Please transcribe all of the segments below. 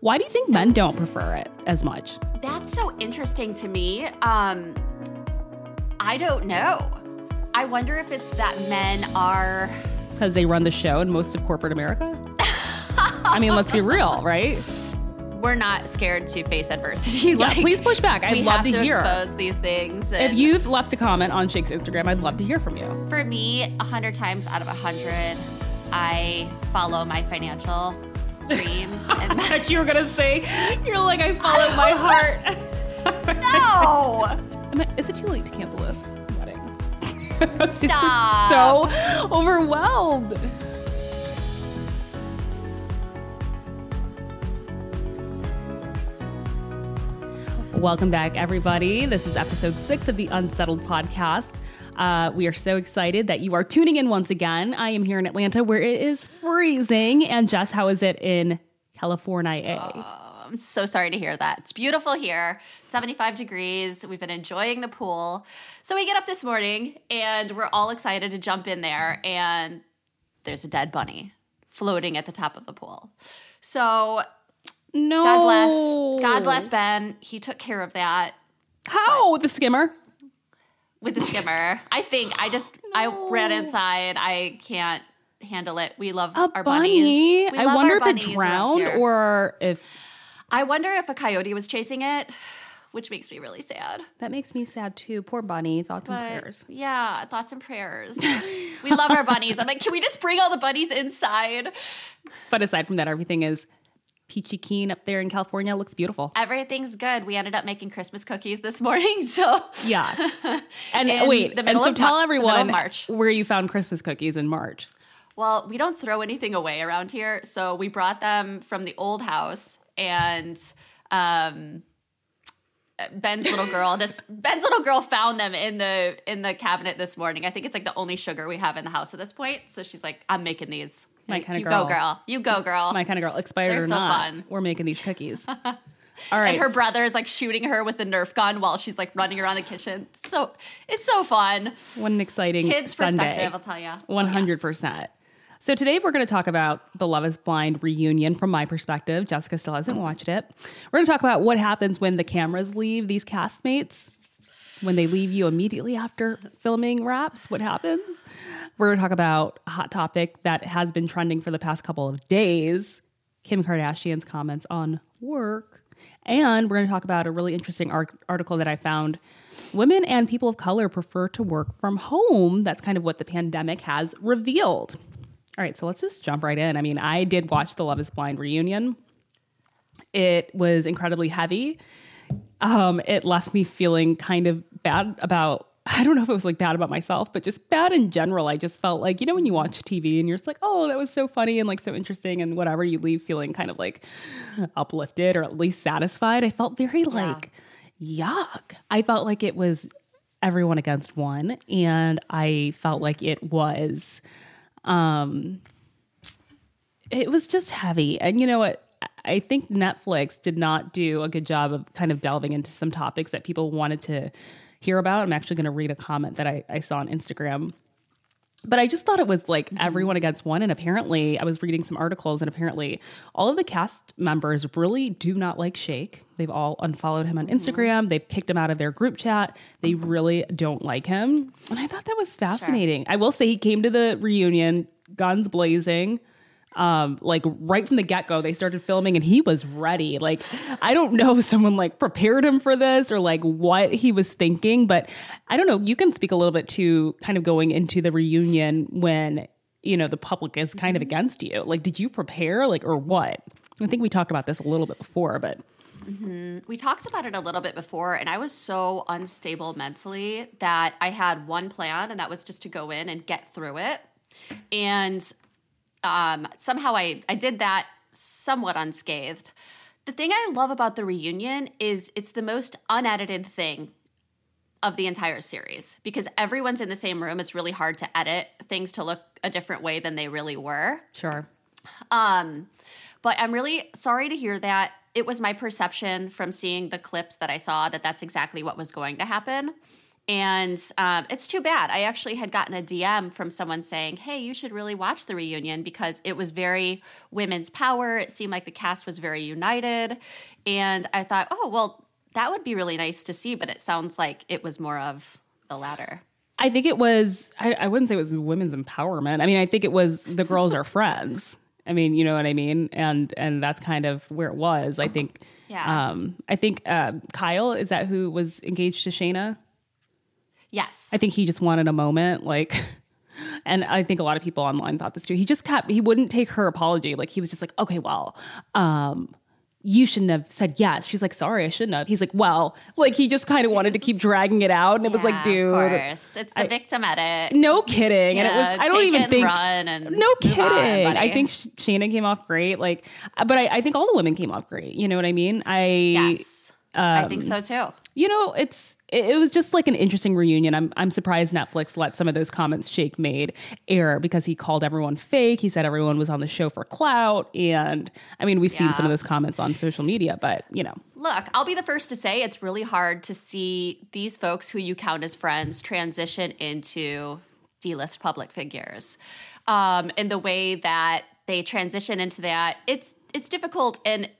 Why do you think men don't prefer it as much? That's so interesting to me. Um, I don't know. I wonder if it's that men are. Because they run the show in most of corporate America? I mean, let's be real, right? We're not scared to face adversity. Yeah, like, please push back. I'd we love have to, to hear. expose these things. If you've left a comment on Shake's Instagram, I'd love to hear from you. for me, a hundred times out of a hundred, I follow my financial dreams. and That you were gonna say, you're like, I follow my heart. no, I is it too late to cancel this wedding? Stop. so overwhelmed. Welcome back, everybody. This is episode six of the Unsettled podcast. Uh, we are so excited that you are tuning in once again. I am here in Atlanta where it is freezing. And Jess, how is it in California? I'm so sorry to hear that. It's beautiful here, 75 degrees. We've been enjoying the pool. So we get up this morning and we're all excited to jump in there, and there's a dead bunny floating at the top of the pool. So no. God bless, God bless Ben. He took care of that How? The skimmer? With the skimmer. I think I just I ran inside. I can't handle it. We love A our bunny. bunnies. We I wonder if it drowned or if I wonder if a coyote was chasing it, which makes me really sad. that makes me sad too. Poor bunny. Thoughts and prayers. yeah, thoughts and prayers. we love our bunnies. I'm like, can we just bring all the bunnies inside? But aside from that, everything is peachy keen up there in California. Looks beautiful. Everything's good. We ended up making Christmas cookies this morning, so Yeah. And wait, the and so tell everyone March. where you found Christmas cookies in March. Well, we don't throw anything away around here, so we brought them from the old house, and um, Ben's little girl just Ben's little girl found them in the in the cabinet this morning. I think it's like the only sugar we have in the house at this point. So she's like, "I'm making these. My kinda girl. you girl. go, girl. You go, girl." My kind of girl, expired They're or so not, fun. we're making these cookies. All right. and her brother is like shooting her with the Nerf gun while she's like running around the kitchen. So it's so fun. What an exciting Kids' Sunday. perspective, I'll tell you. One hundred percent. So today we're going to talk about the Love Is Blind reunion from my perspective. Jessica still hasn't watched it. We're going to talk about what happens when the cameras leave these castmates, when they leave you immediately after filming wraps. What happens? We're going to talk about a hot topic that has been trending for the past couple of days: Kim Kardashian's comments on work. And we're going to talk about a really interesting ar- article that I found. Women and people of color prefer to work from home. That's kind of what the pandemic has revealed. All right, so let's just jump right in. I mean, I did watch the Love is Blind reunion. It was incredibly heavy. Um, it left me feeling kind of bad about, I don't know if it was like bad about myself, but just bad in general. I just felt like, you know, when you watch TV and you're just like, oh, that was so funny and like so interesting and whatever, you leave feeling kind of like uplifted or at least satisfied. I felt very like, yuck. I felt like it was everyone against one. And I felt like it was um it was just heavy and you know what i think netflix did not do a good job of kind of delving into some topics that people wanted to hear about. I'm actually going to read a comment that I, I saw on instagram. But i just thought it was like mm-hmm. everyone against one and apparently i was reading some articles and apparently all of the cast members really do not like shake. They've all unfollowed him on mm-hmm. instagram. They've kicked him out of their group chat. They mm-hmm. really don't like him. And i thought that was fascinating. I will say he came to the reunion guns blazing um like right from the get-go they started filming and he was ready. Like i don't know if someone like prepared him for this or like what he was thinking but i don't know you can speak a little bit to kind of going into the reunion when you know the public is kind of against you. Like did you prepare like or what? I think we talked about this a little bit before but we talked about it a little bit before, and I was so unstable mentally that I had one plan, and that was just to go in and get through it. And um, somehow I, I did that somewhat unscathed. The thing I love about the reunion is it's the most unedited thing of the entire series because everyone's in the same room. It's really hard to edit things to look a different way than they really were. sure Um, but I'm really sorry to hear that. It was my perception from seeing the clips that I saw that that's exactly what was going to happen. And um, it's too bad. I actually had gotten a DM from someone saying, Hey, you should really watch the reunion because it was very women's power. It seemed like the cast was very united. And I thought, Oh, well, that would be really nice to see. But it sounds like it was more of the latter. I think it was, I, I wouldn't say it was women's empowerment. I mean, I think it was the girls are friends. I mean, you know what I mean? And, and that's kind of where it was. I think, Yeah. um, I think, uh, Kyle, is that who was engaged to Shaina? Yes. I think he just wanted a moment, like, and I think a lot of people online thought this too. He just kept, he wouldn't take her apology. Like, he was just like, okay, well, um, you shouldn't have said yes. She's like, sorry, I shouldn't have. He's like, well, like he just kind of wanted to keep dragging it out, and it was like, dude, Of course. It's the victim edit. no kidding. and it was, I don't even think, run and no kidding. on, I think Sh- Shaina came off great. Like, but I, I think all the women came off great. You know what I mean? I, Yes. I think um, so too. You know, it's it, was just like an interesting reunion. I'm I'm surprised Netflix let some of those comments Shake made air because he called everyone fake. He said everyone was on the show for clout, and I mean we've seen some of those comments on social media, but you know, Look, I'll be the first to say it's really hard to see these folks who you count as friends transition into D-list public figures. Um, and the way that they transition into that, it's it's difficult and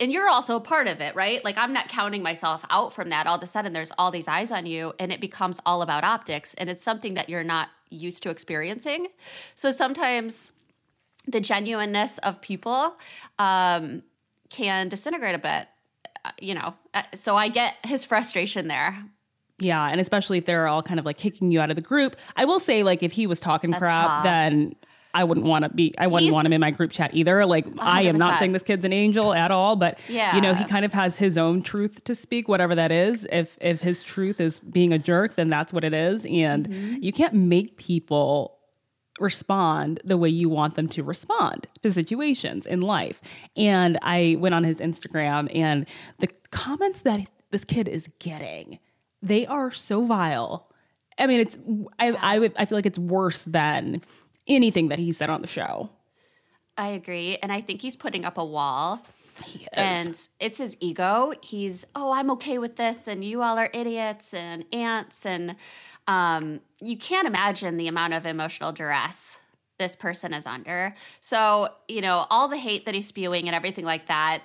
and you're also a part of it, right? Like I'm not counting myself out from that. All of a sudden there's all these eyes on you and it becomes all about optics and it's something that you're not used to experiencing. So sometimes the genuineness of people um, can disintegrate a bit. Uh, You know, Uh, so I get his frustration there. yeah, and especially if they're all kind of like kicking you out of the group. I will say, like, if he was talking crap, tough. then. I wouldn't want to be. I wouldn't He's- want him in my group chat either. Like I am not saying this kid's an angel at all, but yeah. you know he kind of has his own truth to speak, whatever that is. If if his truth is being a jerk, then that's what it is, and Mm-hmm. you can't make people respond the way you want them to respond to situations in life. And I went on his Instagram, and the comments that this kid is getting, they are so vile. I mean, it's I I would I feel like it's worse than anything that he said on the show. I agree. And I think he's putting up a wall. He is. And it's his ego. He's, oh, I'm okay with this, and you all are idiots and ants. And um, you can't imagine the amount of emotional duress this person is under. So, you know, all the hate that he's spewing and everything like that.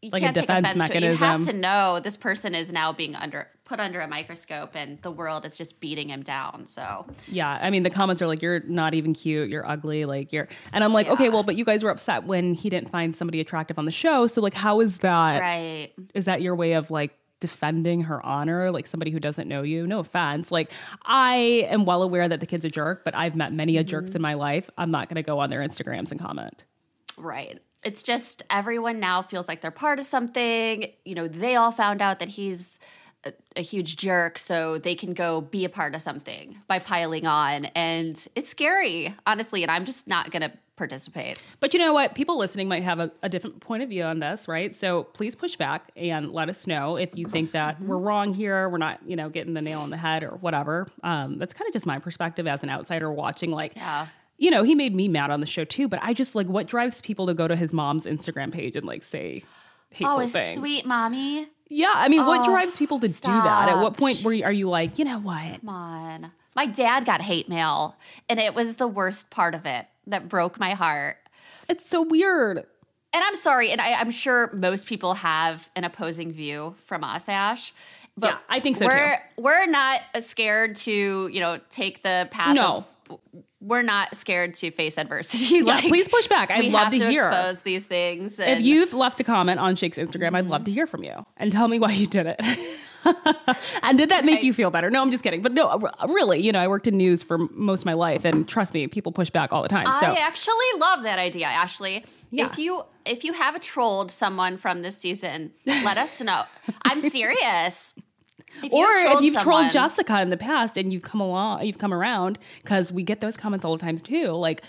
You Like can't take defense offense to it. You have to know this person is now being under put under a microscope, and the world is just beating him down. So, Yeah, I mean the comments are like you're not even cute, you're ugly, like you're and I'm like, okay, well, but you guys were upset when he didn't find somebody attractive on the show. So like how is that right. is that your way of like defending her honor like somebody who doesn't know you no offense like i am well aware that the kid's a jerk but i've met many a jerks Mm-hmm. in my life i'm not going to go on their instagrams and comment Right. It's just everyone now feels like they're part of something. You know, they all found out that he's a, a huge jerk, so they can go be a part of something by piling on. And it's scary, honestly. And I'm just not going to participate. but you know what people listening might have a, a different point of view on this right so please push back and let us know if you think that Mm-hmm. we're wrong here we're not you know getting the nail on the head or whatever um, that's kind of just my perspective as an outsider watching like Yeah. you know, he made me mad on the show too, but I just like what drives people to go to his mom's Instagram page and like say hateful Oh, things. sweet mommy. Yeah, I mean, what Oh, drives people to do that? At what point were you, are you like, you know what? Come on. My dad got hate mail, and it was the worst part of it that broke my heart. It's so weird. and I'm sorry, and I, I'm sure most people have an opposing view from us, Ash. But Yeah, I think so, we're, We're not scared to, you know, take the path. No. of- we're not scared to face adversity. Yeah, please push back. I'd we love have to to hear. expose these things. If you've left a comment on Shake's Instagram, I'd love to hear from you and tell me why you did it. and did that make Right. you feel better? No, I'm just kidding. But no, really, you know, I worked in news for most of my life, and trust me, people push back all the time. So I actually love that idea, Ashley. Yeah. If you if you have trolled someone from this season, let us know. I'm serious. If or if you've trolled Jessica in the past and you've come along, you've come around because we get those comments all the time too. Like,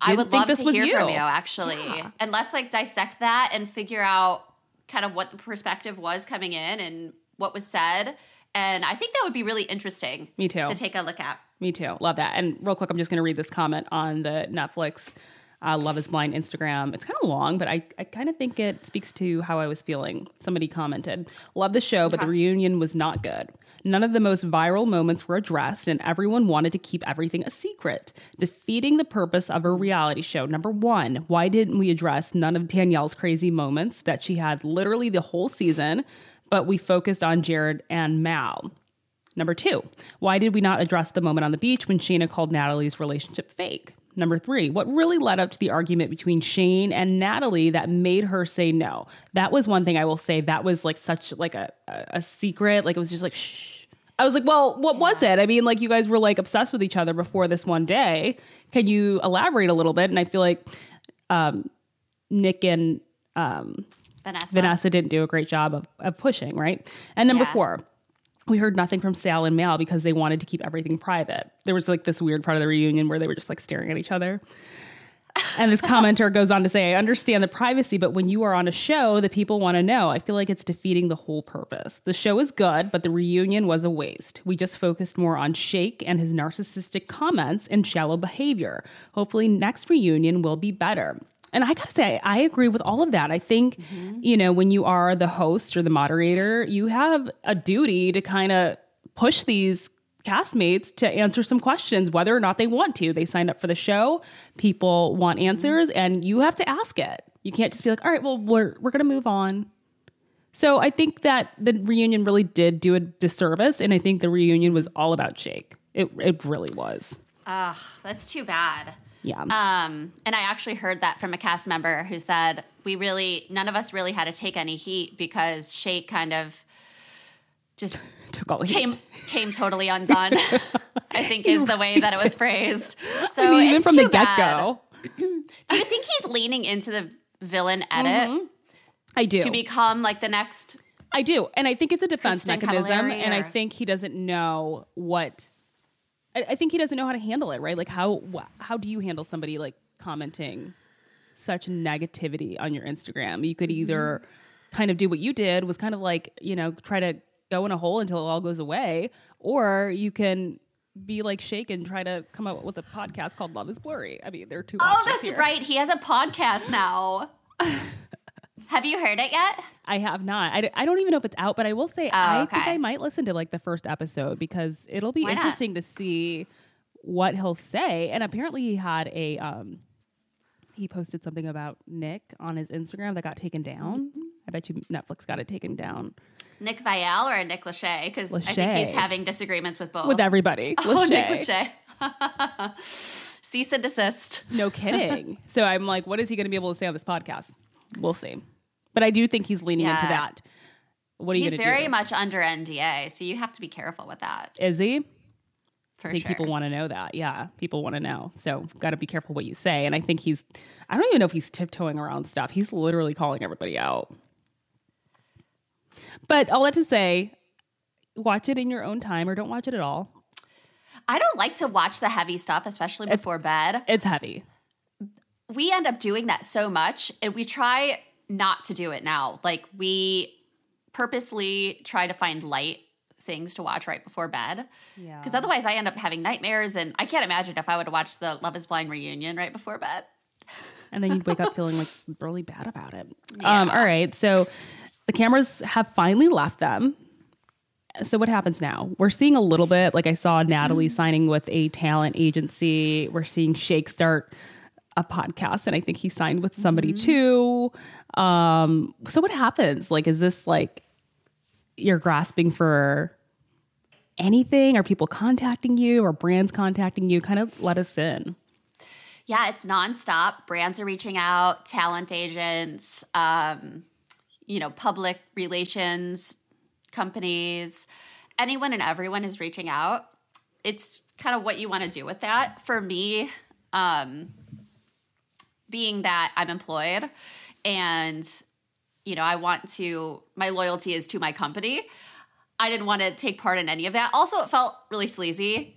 I would think love this to was hear you. from you, actually. Yeah. And let's like dissect that and figure out kind of what the perspective was coming in and what was said. And I think that would be really interesting. Me too. To take a look at. Me too. Love that. And real quick, I'm just going to read this comment on the Netflix uh, Love is Blind Instagram. It's kind of long, but I, I kind of think it speaks to how I was feeling. Somebody commented, Love the show, but the reunion was not good. None of the most viral moments were addressed, and everyone wanted to keep everything a secret, defeating the purpose of a reality show. Number one, why didn't we address none of Danielle's crazy moments that she had literally the whole season, but we focused on Jarrette and Mal? Number two, why did we not address the moment on the beach when Shaina called Natalie's relationship fake? Number three, what really led up to the argument between Shayne and Natalie that made her say no? That was one thing I will say. That was like such like a, a, a secret. Like it was just like shh. I was like, well, what was it? I mean, like you guys were like obsessed with each other before this one day. Can you elaborate a little bit? And I feel like um, Nick and um, Vanessa. Vanessa didn't do a great job of, of pushing, right? And number Yeah. four, we heard nothing from Sal and Mal because they wanted to keep everything private. There was like this weird part of the reunion where they were just like staring at each other. And this commenter goes on to say, I understand the privacy, but when you are on a show, the people want to know. I feel like it's defeating the whole purpose. The show is good, but the reunion was a waste. We just focused more on Shake and his narcissistic comments and shallow behavior. Hopefully, next reunion will be better. And I gotta say, I agree with all of that. I think, mm-hmm. you know, when you are the host or the moderator, you have a duty to kind of push these castmates to answer some questions, whether or not they want to. They signed up for the show. People want mm-hmm. answers, and you have to ask it. You can't just be like, all right, well, we're, we're going to move on. So I think that the reunion really did do a disservice, and I think the reunion was all about Shake. It, it really was. Ugh, that's too bad. Yeah. Um, and I actually heard that from a cast member who said we really none of us really had to take any heat because Shake kind of just Took all came heat. came totally undone. I think is the way that it was phrased. So I mean, even from the get go, Do you think he's leaning into the villain edit I do. to become like the next? I do. And I think it's a defense Kristen mechanism. And I think he doesn't know what. I, I think he doesn't know how to handle it, right? Like, how wh- how do you handle somebody like commenting such negativity on your Instagram? You could either mm-hmm. kind of do what you did, was kind of like, you know, try to go in a hole until it all goes away, or you can be like Shake and try to come up with a podcast called Love is Blurry. I mean, there are two Oh, that's here. right. He has a podcast now. Have you heard it yet? I have not. I, I don't even know if it's out, but I will say I think Oh. I might listen to like the first episode because it'll be Why not? interesting to see what he'll say. And apparently he had a um he posted something about Nick on his Instagram that got taken down. Mm-hmm. I bet you Netflix got it taken down Nick Viall or Nick Lachey? Because I think he's having disagreements with both. with everybody. Oh, Nick. Lachey. Cease and desist. No kidding. so I'm like, what is he going to be able to say on this podcast? We'll see. But I do think he's leaning into that. What are you He's very do? much under NDA, so you have to be careful with that is he? for I think sure. people want to know that. Yeah, people want to know. So got to be careful what you say. And I think he's, I don't even know if he's tiptoeing around stuff. He's literally calling everybody out. But all that to say, watch it in your own time or don't watch it at all. I don't like to watch the heavy stuff, especially before bed. It's heavy. We end up doing that so much, and we try not to do it now. Like we purposely try to find light things to watch right before bed. Yeah. Because otherwise, I end up having nightmares, and I can't imagine if I would watch the Love Is Blind reunion right before bed. And then you'd wake up feeling like really bad about it. Um, all right. So the cameras have finally left them. So what happens now? We're seeing a little bit, like I saw Natalie signing with a talent agency. We're seeing Shake start a podcast, and I think he signed with somebody too. Um, so what happens? Like, is this like you're grasping for anything? Are people contacting you or brands contacting you? Kind of let us in. Yeah, it's nonstop. Brands are reaching out, talent agents, um, you know, public relations companies, anyone and everyone is reaching out. It's kind of what you want to do with that. For me, um, being that I'm employed and you know, I want to my loyalty is to my company. I didn't want to take part in any of that. Also, it felt really sleazy.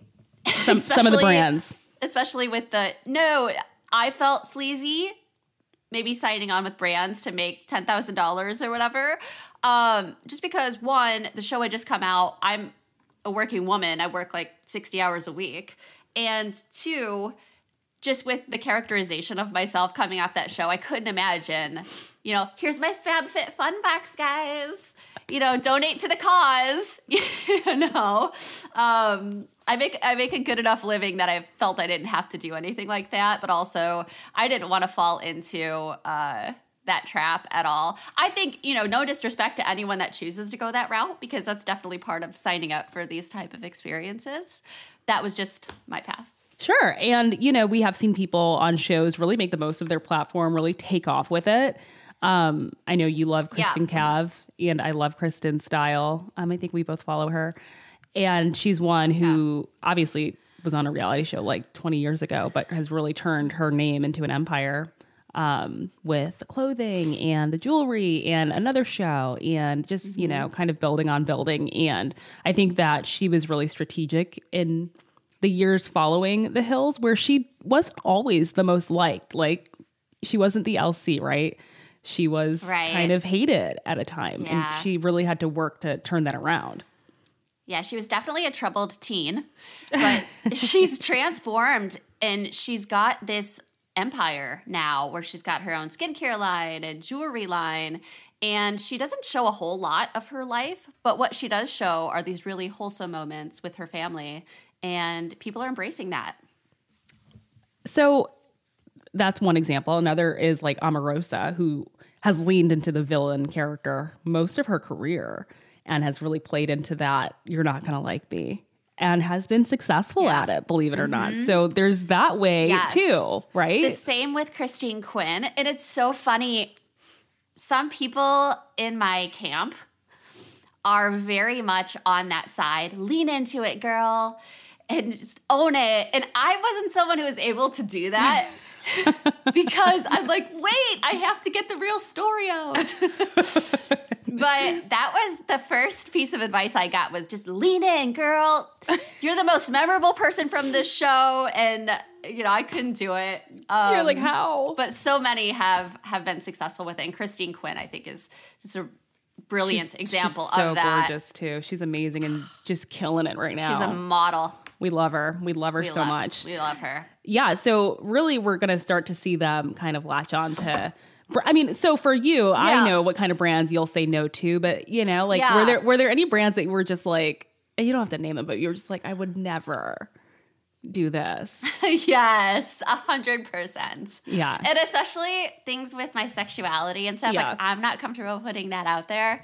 Some, some of the brands. especially with the no i felt sleazy maybe signing on with brands to make $10000 or whatever um, just because one the show had just come out i'm a working woman i work like 60 hours a week and two just with the characterization of myself coming off that show, I couldn't imagine, you know, here's my FabFitFun Box, guys. You know, donate to the cause. you know, um, I make I make a good enough living that I felt I didn't have to do anything like that, but also I didn't want to fall into uh, that trap at all. I think you know, no disrespect to anyone that chooses to go that route because that's definitely part of signing up for these type of experiences. That was just my path. Sure. And, you know, we have seen people on shows really make the most of their platform, really take off with it. Um, I know you love Kristin Yeah. Cav, and I love Kristin's style. Um, I think we both follow her. And she's one who obviously was on a reality show like 20 years ago, but has really turned her name into an empire um, with the clothing and the jewelry and another show and just, you know, kind of building on building. And I think that she was really strategic in the years following the hills where she wasn't always the most liked like she wasn't the lc right she was Right. kind of hated at a time Yeah. and she really had to work to turn that around Yeah, she was definitely a troubled teen, but she's transformed and she's got this empire now where she's got her own skincare line and jewelry line. And she doesn't show a whole lot of her life, but what she does show are these really wholesome moments with her family. And people are embracing that. so that's one example another is like Omarosa, who has leaned into the villain character most of her career and has really played into that you're not going to like me and has been successful Yeah. at it believe it or not mm-hmm. so there's that way Yes. too right The same with Christine Quinn. And it's so funny. Some people in my camp are very much on that side. Lean into it, girl, and just own it. And I wasn't someone who was able to do that. because I'm like, wait, I have to get the real story out. but that was the first piece of advice I got was just lean in, girl. You're the most memorable person from this show, and you know I couldn't do it. Um, you're like how but so many have have been successful with it. And Christine Quinn, I think, is just a brilliant She's- example she's so of that. gorgeous too. She's amazing and just killing it right now. She's a model. We love her. We love her We so love, much. We love her. yeah. So really, we're gonna start to see them kind of latch on to. I mean, so for you, Yeah. I know what kind of brands you'll say no to, but you know, like, were there were there any brands that you were just like, you don't have to name them, but you're just like, I would never do this. yes, a hundred percent. Yeah. and especially things with my sexuality and stuff. Yeah. Like I'm not comfortable putting that out there.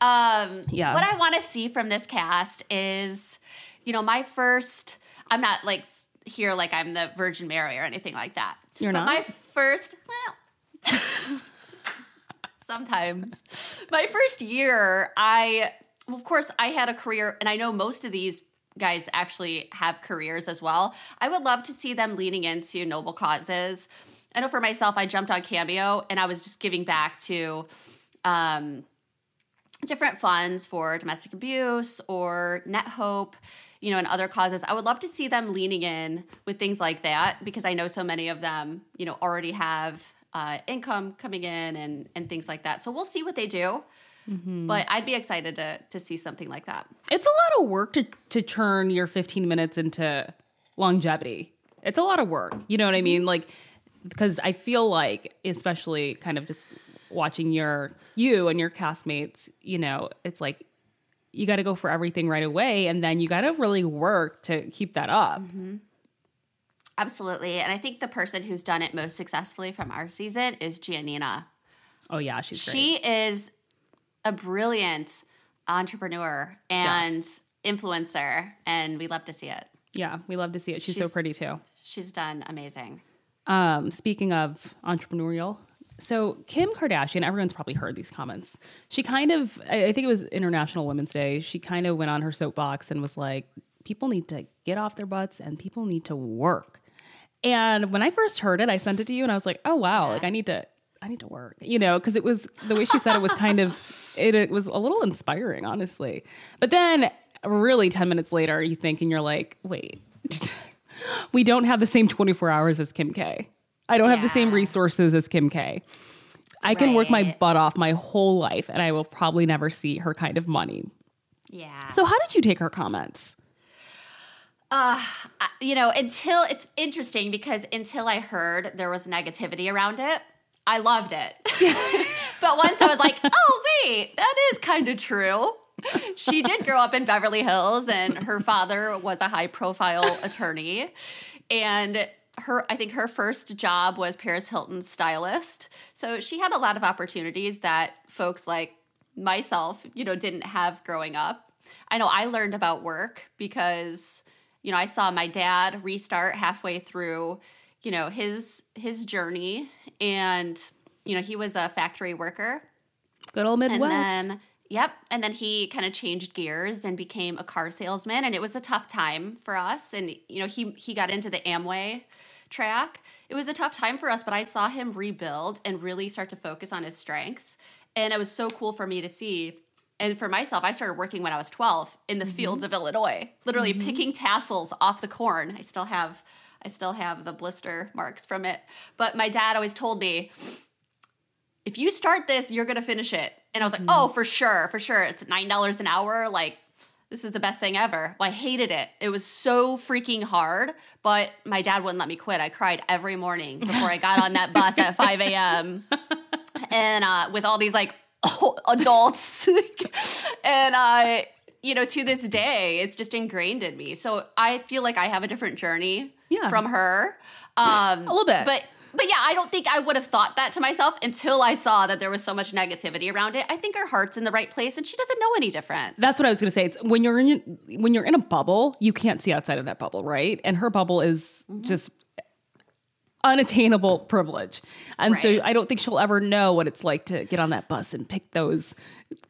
Um, Yeah. What I want to see from this cast is, you know, my first. I'm not like here like I'm the Virgin Mary or anything like that. You're but not? My first. Well. sometimes. My first year, I, well, of course, I had a career, and I know most of these guys actually have careers as well. I would love to see them leaning into noble causes. I know for myself, I jumped on Cameo and I was just giving back to um, different funds for domestic abuse or Net Hope, you know, and other causes. I would love to see them leaning in with things like that because I know so many of them, you know, already have uh, income coming in and and things like that. So we'll see what they do. But I'd be excited to to see something like that. it's a lot of work to to turn your 15 minutes into longevity. It's a lot of work. You know what I mean? Like because I feel like especially kind of just watching your you and your castmates, you know, it's like you got to go for everything right away and then you got to really work to keep that up. Absolutely. And I think the person who's done it most successfully from our season is Giannina. Oh yeah, she's great. She is a brilliant entrepreneur and influencer, and we love to see it. yeah, we love to see it. She's, so pretty too. She's done amazing. Um, speaking of entrepreneurial, so Kim Kardashian, everyone's probably heard these comments. She kind of, I think it was International Women's Day. She kind of went on her soapbox and was like, people need to get off their butts and people need to work. And when I first heard it, I sent it to you and I was like, oh wow, like I need to, I need to work, you know, because it was the way she said it was kind of, it, it was a little inspiring, honestly. But then, really, 10 minutes later, you think and you're like, wait, we don't have the same 24 hours as Kim K. I don't have the same resources as Kim K. I can work my butt off my whole life and I will probably never see her kind of money. Yeah. So, how did you take her comments? Uh, you know, until it's interesting because until I heard there was negativity around it, I loved it. but once I was like, oh, wait, that is kind of true. She did grow up in Beverly Hills, and her father was a high profile attorney. And her, I think her first job was Paris Hilton's stylist. So she had a lot of opportunities that folks like myself, you know, didn't have growing up. I know I learned about work because, you know, I saw my dad restart halfway through, you know, his his journey and you know, he was a factory worker Good old Midwest. and then, yep. And then he kind of changed gears and became a car salesman. And it was a tough time for us. And, you know, he, he got into the Amway track. It was a tough time for us, but I saw him rebuild and really start to focus on his strengths. And it was so cool for me to see. And for myself, I started working when I was 12 in the fields mm-hmm. of Illinois, literally mm-hmm. picking tassels off the corn. I still have I still have the blister marks from it. But my dad always told me, if you start this, you're gonna finish it. And I was like, mm-hmm. oh, for sure, for sure. It's nine dollars an hour. Like, this is the best thing ever. Well, I hated it. It was so freaking hard, but my dad wouldn't let me quit. I cried every morning before I got on that bus at 5 a.m. and uh, with all these like adults. and I, you know, to this day, it's just ingrained in me. So I feel like I have a different journey Yeah. from her. Um, A little bit. But but yeah, I don't think I would have thought that to myself until I saw that there was so much negativity around it. I think her heart's in the right place and she doesn't know any different. That's what I was going to say. It's when you're in when you're in a bubble, you can't see outside of that bubble, right? And her bubble is Mm-hmm. just unattainable privilege. And so I don't think she'll ever know what it's like to get on that bus and pick those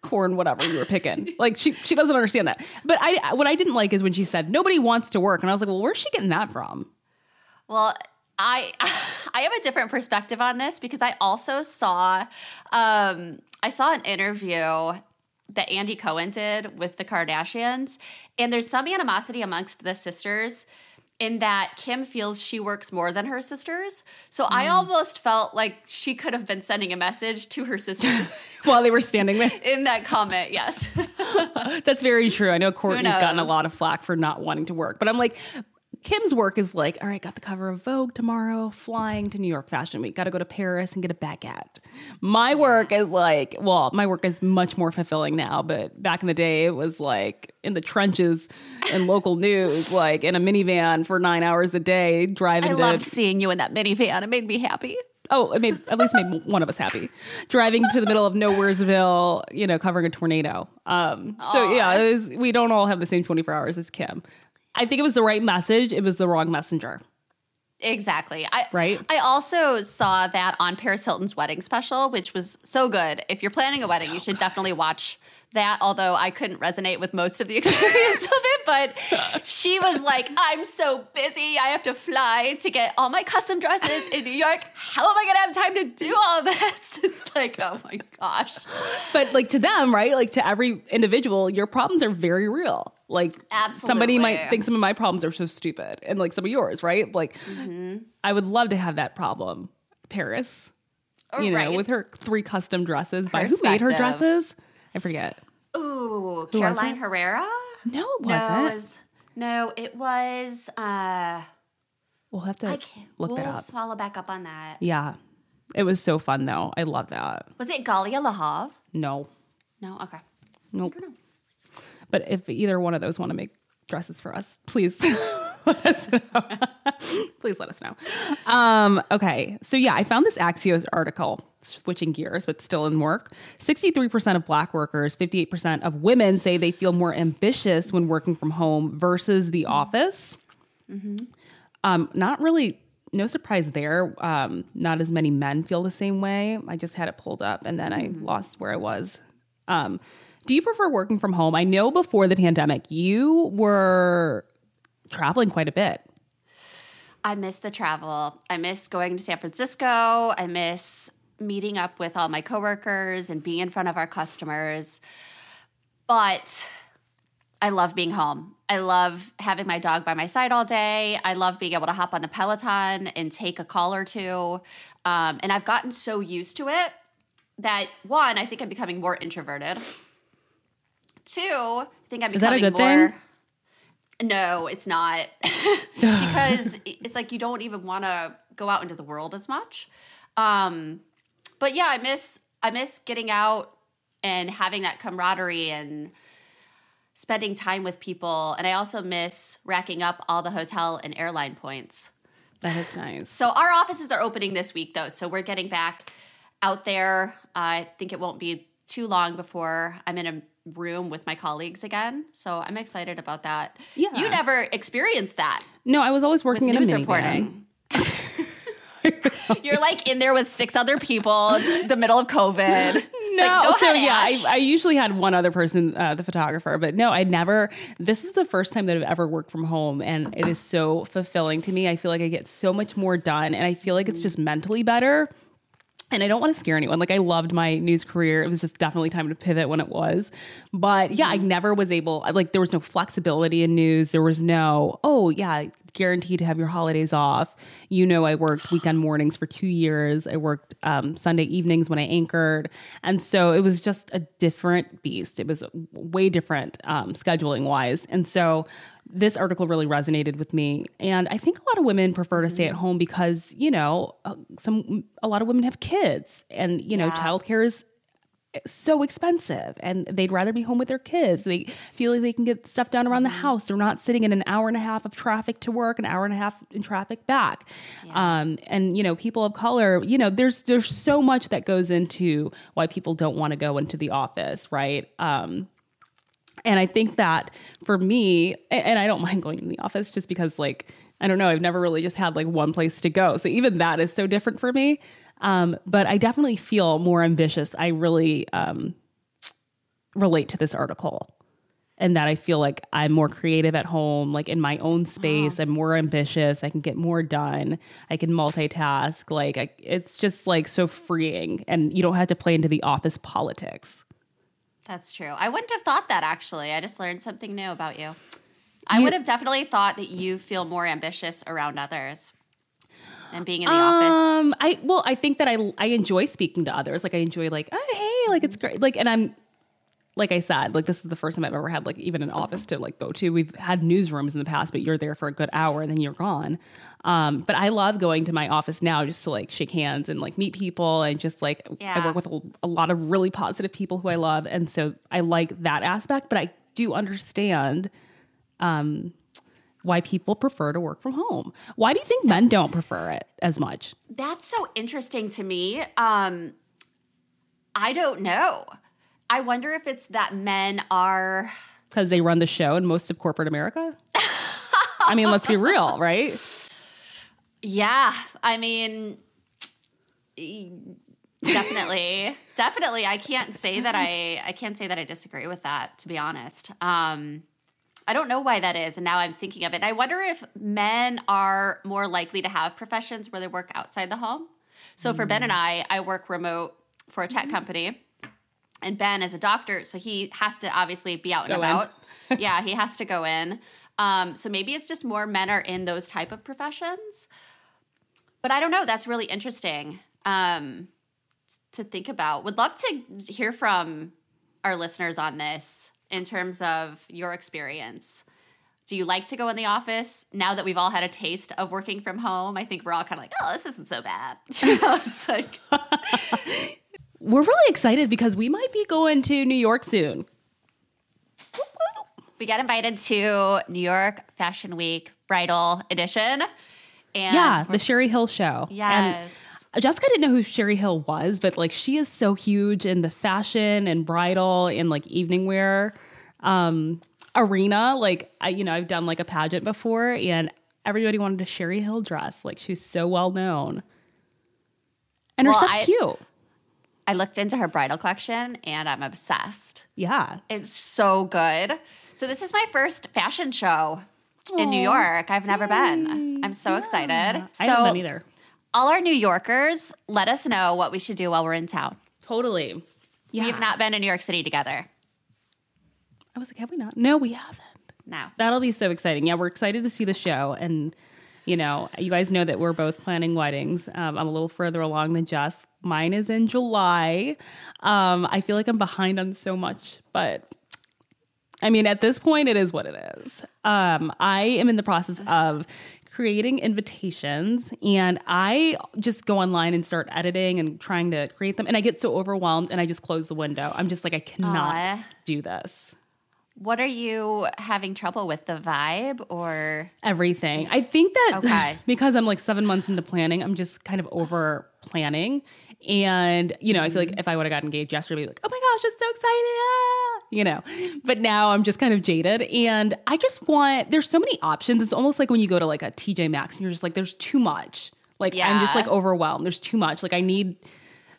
corn whatever you were picking. like she she doesn't understand that. But I what I didn't like is when she said nobody wants to work and I was like, "Well, where's she getting that from?" Well, I I have a different perspective on this because I also saw um, I saw an interview that Andy Cohen did with the Kardashians, and there's some animosity amongst the sisters in that Kim feels she works more than her sisters. So I almost felt like she could have been sending a message to her sisters While they were standing there. in that comment. Yes. That's very true. I know Kourtney's gotten a lot of flack for not wanting to work, but I'm like, Kim's work is like, all right, got the cover of Vogue tomorrow, flying to New York Fashion Week, got to go to Paris and get a baguette. My work is like, well, my work is much more fulfilling now, but back in the day, it was like in the trenches in local news, like in a minivan for nine hours a day, driving I to loved seeing you in that minivan. It made me happy. Oh, it made at least made one of us happy. Driving to the middle of Nowheresville, you know, covering a tornado. Um, so yeah, it was, we don't all have the same 24 hours as Kim. I think it was the right message. It was the wrong messenger. Exactly. I Right? I also saw that on Paris Hilton's wedding special, which was so good. If you're planning a wedding, you should definitely watch that. Although I couldn't resonate with most of the experience of it, but she was like, "I'm so busy. I have to fly to get all my custom dresses in New York. How am I going to have time to do all this?" It's like, oh my gosh. But like to them, right? Like to every individual, your problems are very real. Like somebody might think some of my problems are so stupid, and like some of yours, right? Like I would love to have that problem, Paris. You know, Right. with her three custom dresses by who made her dresses? I forget. Ooh, Who Carolina? Herrera. No, it wasn't. it was, no, it was. Uh, We'll have to I can't look we'll that up. Follow back up on that. Yeah. It was so fun though. I love that. Was it Galia Lahav? No. No, okay. Nope. I don't know. But if either one of those want to make dresses for us, please let us know. please let us know. Um, okay. So yeah, I found this Axios article, switching gears, but still in work. 63% of black workers, 58% of women say they feel more ambitious when working from home versus the office. Um, not really, no surprise there. Um, not as many men feel the same way. I just had it pulled up and then I lost where I was. Um, do you prefer working from home? I know before the pandemic, you were traveling quite a bit. I miss the travel. I miss going to San Francisco. I miss meeting up with all my coworkers and being in front of our customers. But I love being home. I love having my dog by my side all day. I love being able to hop on the Peloton and take a call or two. Um, and I've gotten so used to it that one, I think I'm becoming more introverted. Two, I think I'm Is that a becoming good thing? more. No, it's not. because it's like you don't even want to go out into the world as much. Um, but yeah, I miss I miss getting out and having that camaraderie and spending time with people. And I also miss racking up all the hotel and airline points. That is nice. So our offices are opening this week though, so we're getting back out there. I think it won't be too long before I'm in a room with my colleagues again. So I'm excited about that. Yeah. You never experienced that no, I was always working in a news minivan. reporting. You're like in there with six other people. It's the middle of COVID. No, like, so ahead, yeah, I, I usually had one other person, uh, the photographer, but no, I never. This is the first time that I've ever worked from home, and it is so fulfilling to me. I feel like I get so much more done, and I feel like it's just mentally better. And I don't want to scare anyone. Like I loved my news career. It was just definitely time to pivot when it was. But yeah, I never was able. Like there was no flexibility in news. There was no. Oh yeah, guaranteed to have your holidays off. You know, I worked weekend mornings for two years. I worked um, Sunday evenings when I anchored, and so it was just a different beast. It was way different um, scheduling wise, and so this article really resonated with me. And I think a lot of women prefer to stay at home because you know uh, some a lot of women have kids, and you know Yeah. childcare is so expensive and they'd rather be home with their kids. They feel like they can get stuff done around the house. They're not sitting in an hour and a half of traffic to work, an hour and a half in traffic back. Um, and you know, people of color, you know, there's there's so much that goes into why people don't want to go into the office, right? Um, and I think that for me, and I don't mind going in the office just because, like, I don't know, I've never really just had like one place to go. So even that is so different for me. Um, but I definitely feel more ambitious. I really um, relate to this article and that I feel like I'm more creative at home, like in my own space. I'm more ambitious. I can get more done. I can multitask. Like, I, it's just like so freeing. And you don't have to play into the office politics. That's true. I wouldn't have thought that actually. I just learned something new about you. I You- would have definitely thought that you feel more ambitious around others and being in the office. Um, I well, I think that I I enjoy speaking to others. Like I enjoy like, oh hey, like it's great. Like, and I'm like I said, like this is the first time I've ever had like even an office to like go to. We've had newsrooms in the past, but you're there for a good hour and then you're gone. Um, but I love going to my office now just to like shake hands and like meet people and just like I work with a, a lot of really positive people who I love, and so I like that aspect. But I do understand um, why people prefer to work from home. Why do you think men don't prefer it as much? That's so interesting to me. Um, I don't know. I wonder if it's that men are. because they run the show in most of corporate America? I mean, let's be real, right? Yeah, I mean, definitely, definitely. I can't say that I. I can't say that I disagree with that. To be honest, um, I don't know why that is, and now I'm thinking of it. I wonder if men are more likely to have professions where they work outside the home. So for Ben and I, I work remote for a tech company, and Ben is a doctor, so he has to obviously be out and Go about. yeah, he has to go in. Um, so maybe it's just more men are in those type of professions. But I don't know. That's really interesting um, to think about. Would love to hear from our listeners on this in terms of your experience. Do you like to go in the office now that we've all had a taste of working from home? I think we're all kind of like, oh, this isn't so bad. You know, it's like, We're really excited because we might be going to New York soon. we got invited to New York Fashion Week bridal edition. And Yeah, the Sherri Hill show. yes. And Jessica didn't know who Sherri Hill was, but like she is so huge in the fashion and bridal and like evening wear um, arena. Like I, you know, I've done like a pageant before, and everybody wanted a Sherri Hill dress. Like she's so well known, and her stuff's I- cute. I looked into her bridal collection and I'm obsessed. Yeah, It's so good. So this is my first fashion show in New York. I've never been. I'm so excited. So I haven't been either. all our New Yorkers, let us know what we should do while we're in town. Totally. Yeah. We have not been in New York City together. I was like, have we not? No, we haven't. No. That'll be so exciting. Yeah, we're excited to see the show. And, you know, you guys know that we're both planning weddings. Um, I'm a little further along than Jess. Mine is in July. Um, I feel like I'm behind on so much, but I mean, at this point, it is what it is. Um, I am in the process of creating invitations and I just go online and start editing and trying to create them. And I get so overwhelmed and I just close the window. I'm just like, I cannot Aw. do this. What are you having trouble with? The vibe or Everything. I think that Okay. because I'm like seven months into planning, I'm just kind of over planning. And, you know, I feel like if I would have got engaged yesterday, I'd be like, oh my gosh, I'm so excited. ah," You know, but now I'm just kind of jaded. And I just want, there's so many options. It's almost like when you go to like a TJ Maxx and you're just like, there's too much. Like, I'm just like overwhelmed. There's too much. Like, I need,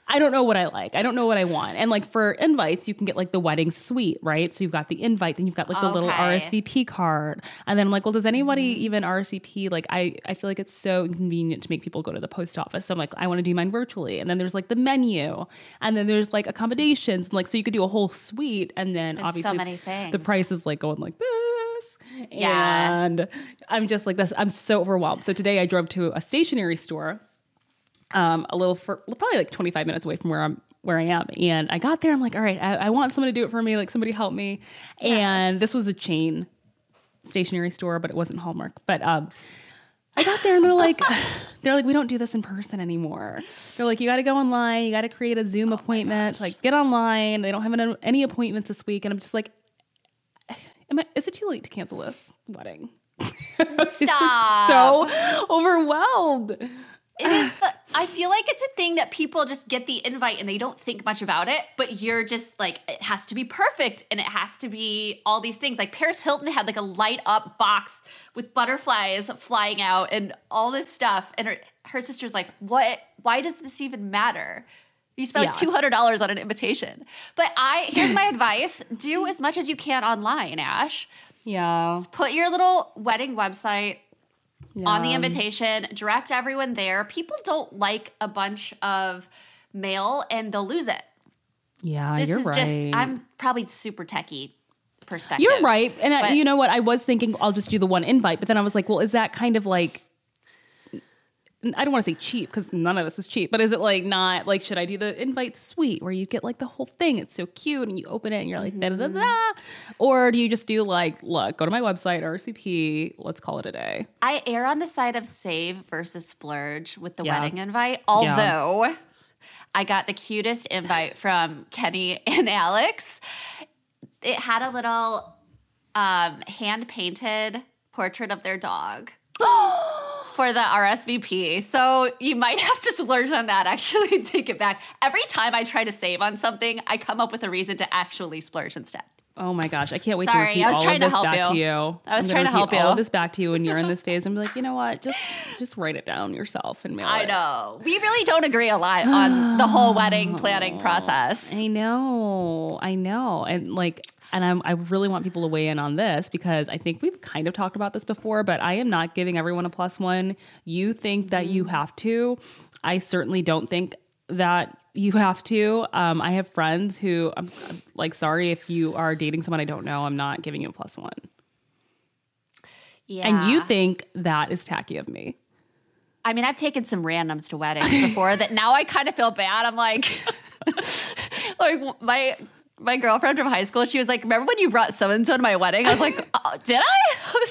I don't know what I like. I don't know what I want. And like for invites, you can get like the wedding suite, right? So you've got the invite, then you've got like the little RSVP card. And then I'm like, well, does anybody Mm-hmm. even RSVP? Like I, I feel like it's so inconvenient to make people go to the post office. So I'm like, I want to do mine virtually. And then there's like the menu. And then there's like accommodations. And like so you could do a whole suite. And then There's so obviously many the price is like going like this. Yeah. And I'm just like this. I'm so overwhelmed. So today I drove to a stationery store um, a little for probably like 25 minutes away from where I'm where I am. And I got there, I'm like, all right, I, I want someone to do it for me. Like somebody help me. And this was a chain stationery store, but it wasn't Hallmark. But um I got there and they're like, they're like, we don't do this in person anymore. They're like, you got to go online, you got to create a Zoom appointment, like get online. They don't have any, any appointments this week, and I'm just like, am I, is it too late to cancel this wedding? Stop. so overwhelmed. It is. I feel like it's a thing that people just get the invite and they don't think much about it, but you're just like, it has to be perfect and it has to be all these things. Like Paris Hilton had like a light up box with butterflies flying out and all this stuff. And her, her sister's like, what? Why does this even matter? You spent like Yeah. $200 on an invitation. But I, here's my advice do as much as you can online, Ash. Yeah. Just Put your little wedding website on the invitation, direct everyone there. People don't like a bunch of mail and they'll lose it. Yeah, This you're is right. just I'm probably super techie perspective. You're right. And uh, I, you know what? I was thinking I'll just do the one invite, but then I was like, well, is that kind of like I don't want to say cheap because none of this is cheap, but is it like not like should I do the invite suite where you get like the whole thing? It's so cute and you open it and you're like da da da da, or do you just do like look, go to my website RCP, let's call it a day. I err on the side of save versus splurge with the Yeah. wedding invite. Although I got the cutest invite from Kenny and Alex. It had a little um, hand painted portrait of their dog. for the RSVP. So you might have to splurge on that actually and take it back. Every time I try to save on something, I come up with a reason to actually splurge instead. Oh my gosh, I can't wait Sorry, to repeat I was all trying of to this help back to you. you. I was I'm trying to help repeat all you. of this back to you when you're in this phase and be like, you know what? Just just write it down yourself and mail I it. know. We really don't agree a lot on the whole wedding planning process. I know, I know, and like, and I'm, I really want people to weigh in on this because I think we've kind of talked about this before, but I am not giving everyone a plus one. You think that you have to. I certainly don't think that you have to. Um, I have friends who I'm, I'm like, sorry if you are dating someone I don't know, I'm not giving you a plus one. Yeah. And you think that is tacky of me. I mean, I've taken some randoms to weddings before that now I kind of feel bad. I'm like, like my my girlfriend from high school, she was like, Remember when you brought so and so to my wedding? I was like, oh, Did I?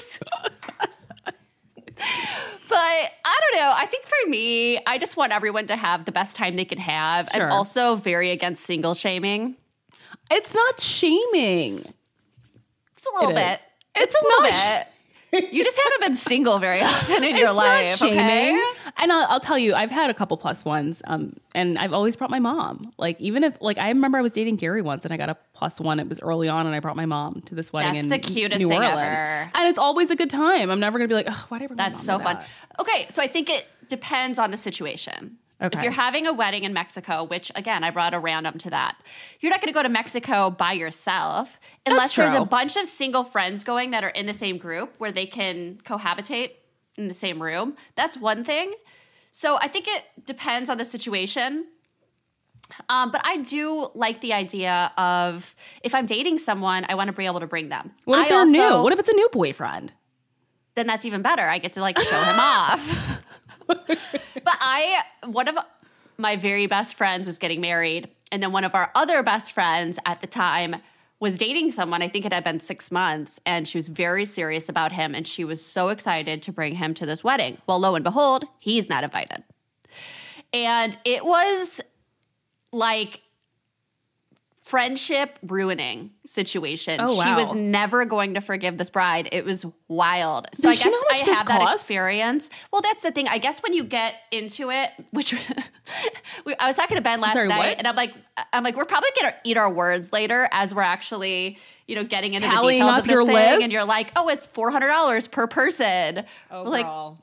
but I don't know. I think for me, I just want everyone to have the best time they can have. Sure. I'm also very against single shaming. It's not shaming. It's a little It bit. It's, It's a little bit. You just haven't been single very often in your it's life. shaming. okay? And I'll, I'll tell you, I've had a couple plus ones, um, and I've always brought my mom. Like even if, like I remember I was dating Gary once, and I got a plus one. It was early on, and I brought my mom to this wedding That's in the cutest New thing Orleans, ever. and it's always a good time. I'm never gonna be like, oh, why did I bring my That's so fun. that?" Okay, so I think it depends on the situation. If you're having a wedding in Mexico, which again, I brought a random to that, you're not going to go to Mexico by yourself unless there's a bunch of single friends going that are in the same group where they can cohabitate in the same room. That's one thing. So I think it depends on the situation. Um, but I do like the idea of if I'm dating someone, I want to be able to bring them. What if I they're also- new? What if it's a new boyfriend? then that's even better. I get to like show him off. But I, one of my very best friends was getting married, and then one of our other best friends at the time was dating someone. I think it had been six months, and she was very serious about him. And she was so excited to bring him to this wedding. Well, lo and behold, he's not invited. And it was like friendship ruining situation. Oh, She was never going to forgive this bride. It was wild. So Does I guess I have that experience. Well, that's the thing. I guess when you get into it, which I was talking to Ben last Sorry, night, what? and I'm like, I'm like, we're probably gonna eat our words later as we're actually, you know, getting into Tallying the details up of this your thing, list? and you're like, oh, it's four hundred dollars per person. Oh, like, girl.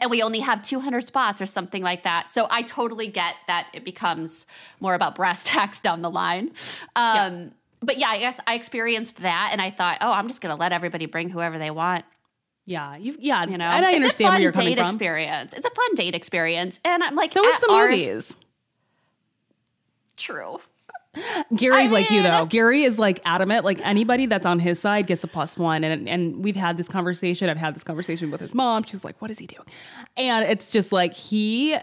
And we only have 200 spots or something like that. So I totally get that it becomes more about brass tacks down the line. Um, But yeah, I guess I experienced that and I thought, oh, I'm just going to let everybody bring whoever they want. yeah, you yeah, You know, and I it's understand a fun where you're coming date from. experience. It's a fun date experience. And I'm like, So is the ours- movies. True. Gary's I like you though. Gary is like adamant. Like anybody that's on his side gets a plus one, and and we've had this conversation. I've had this conversation with his mom. She's like, "What is he doing?" And it's just like he.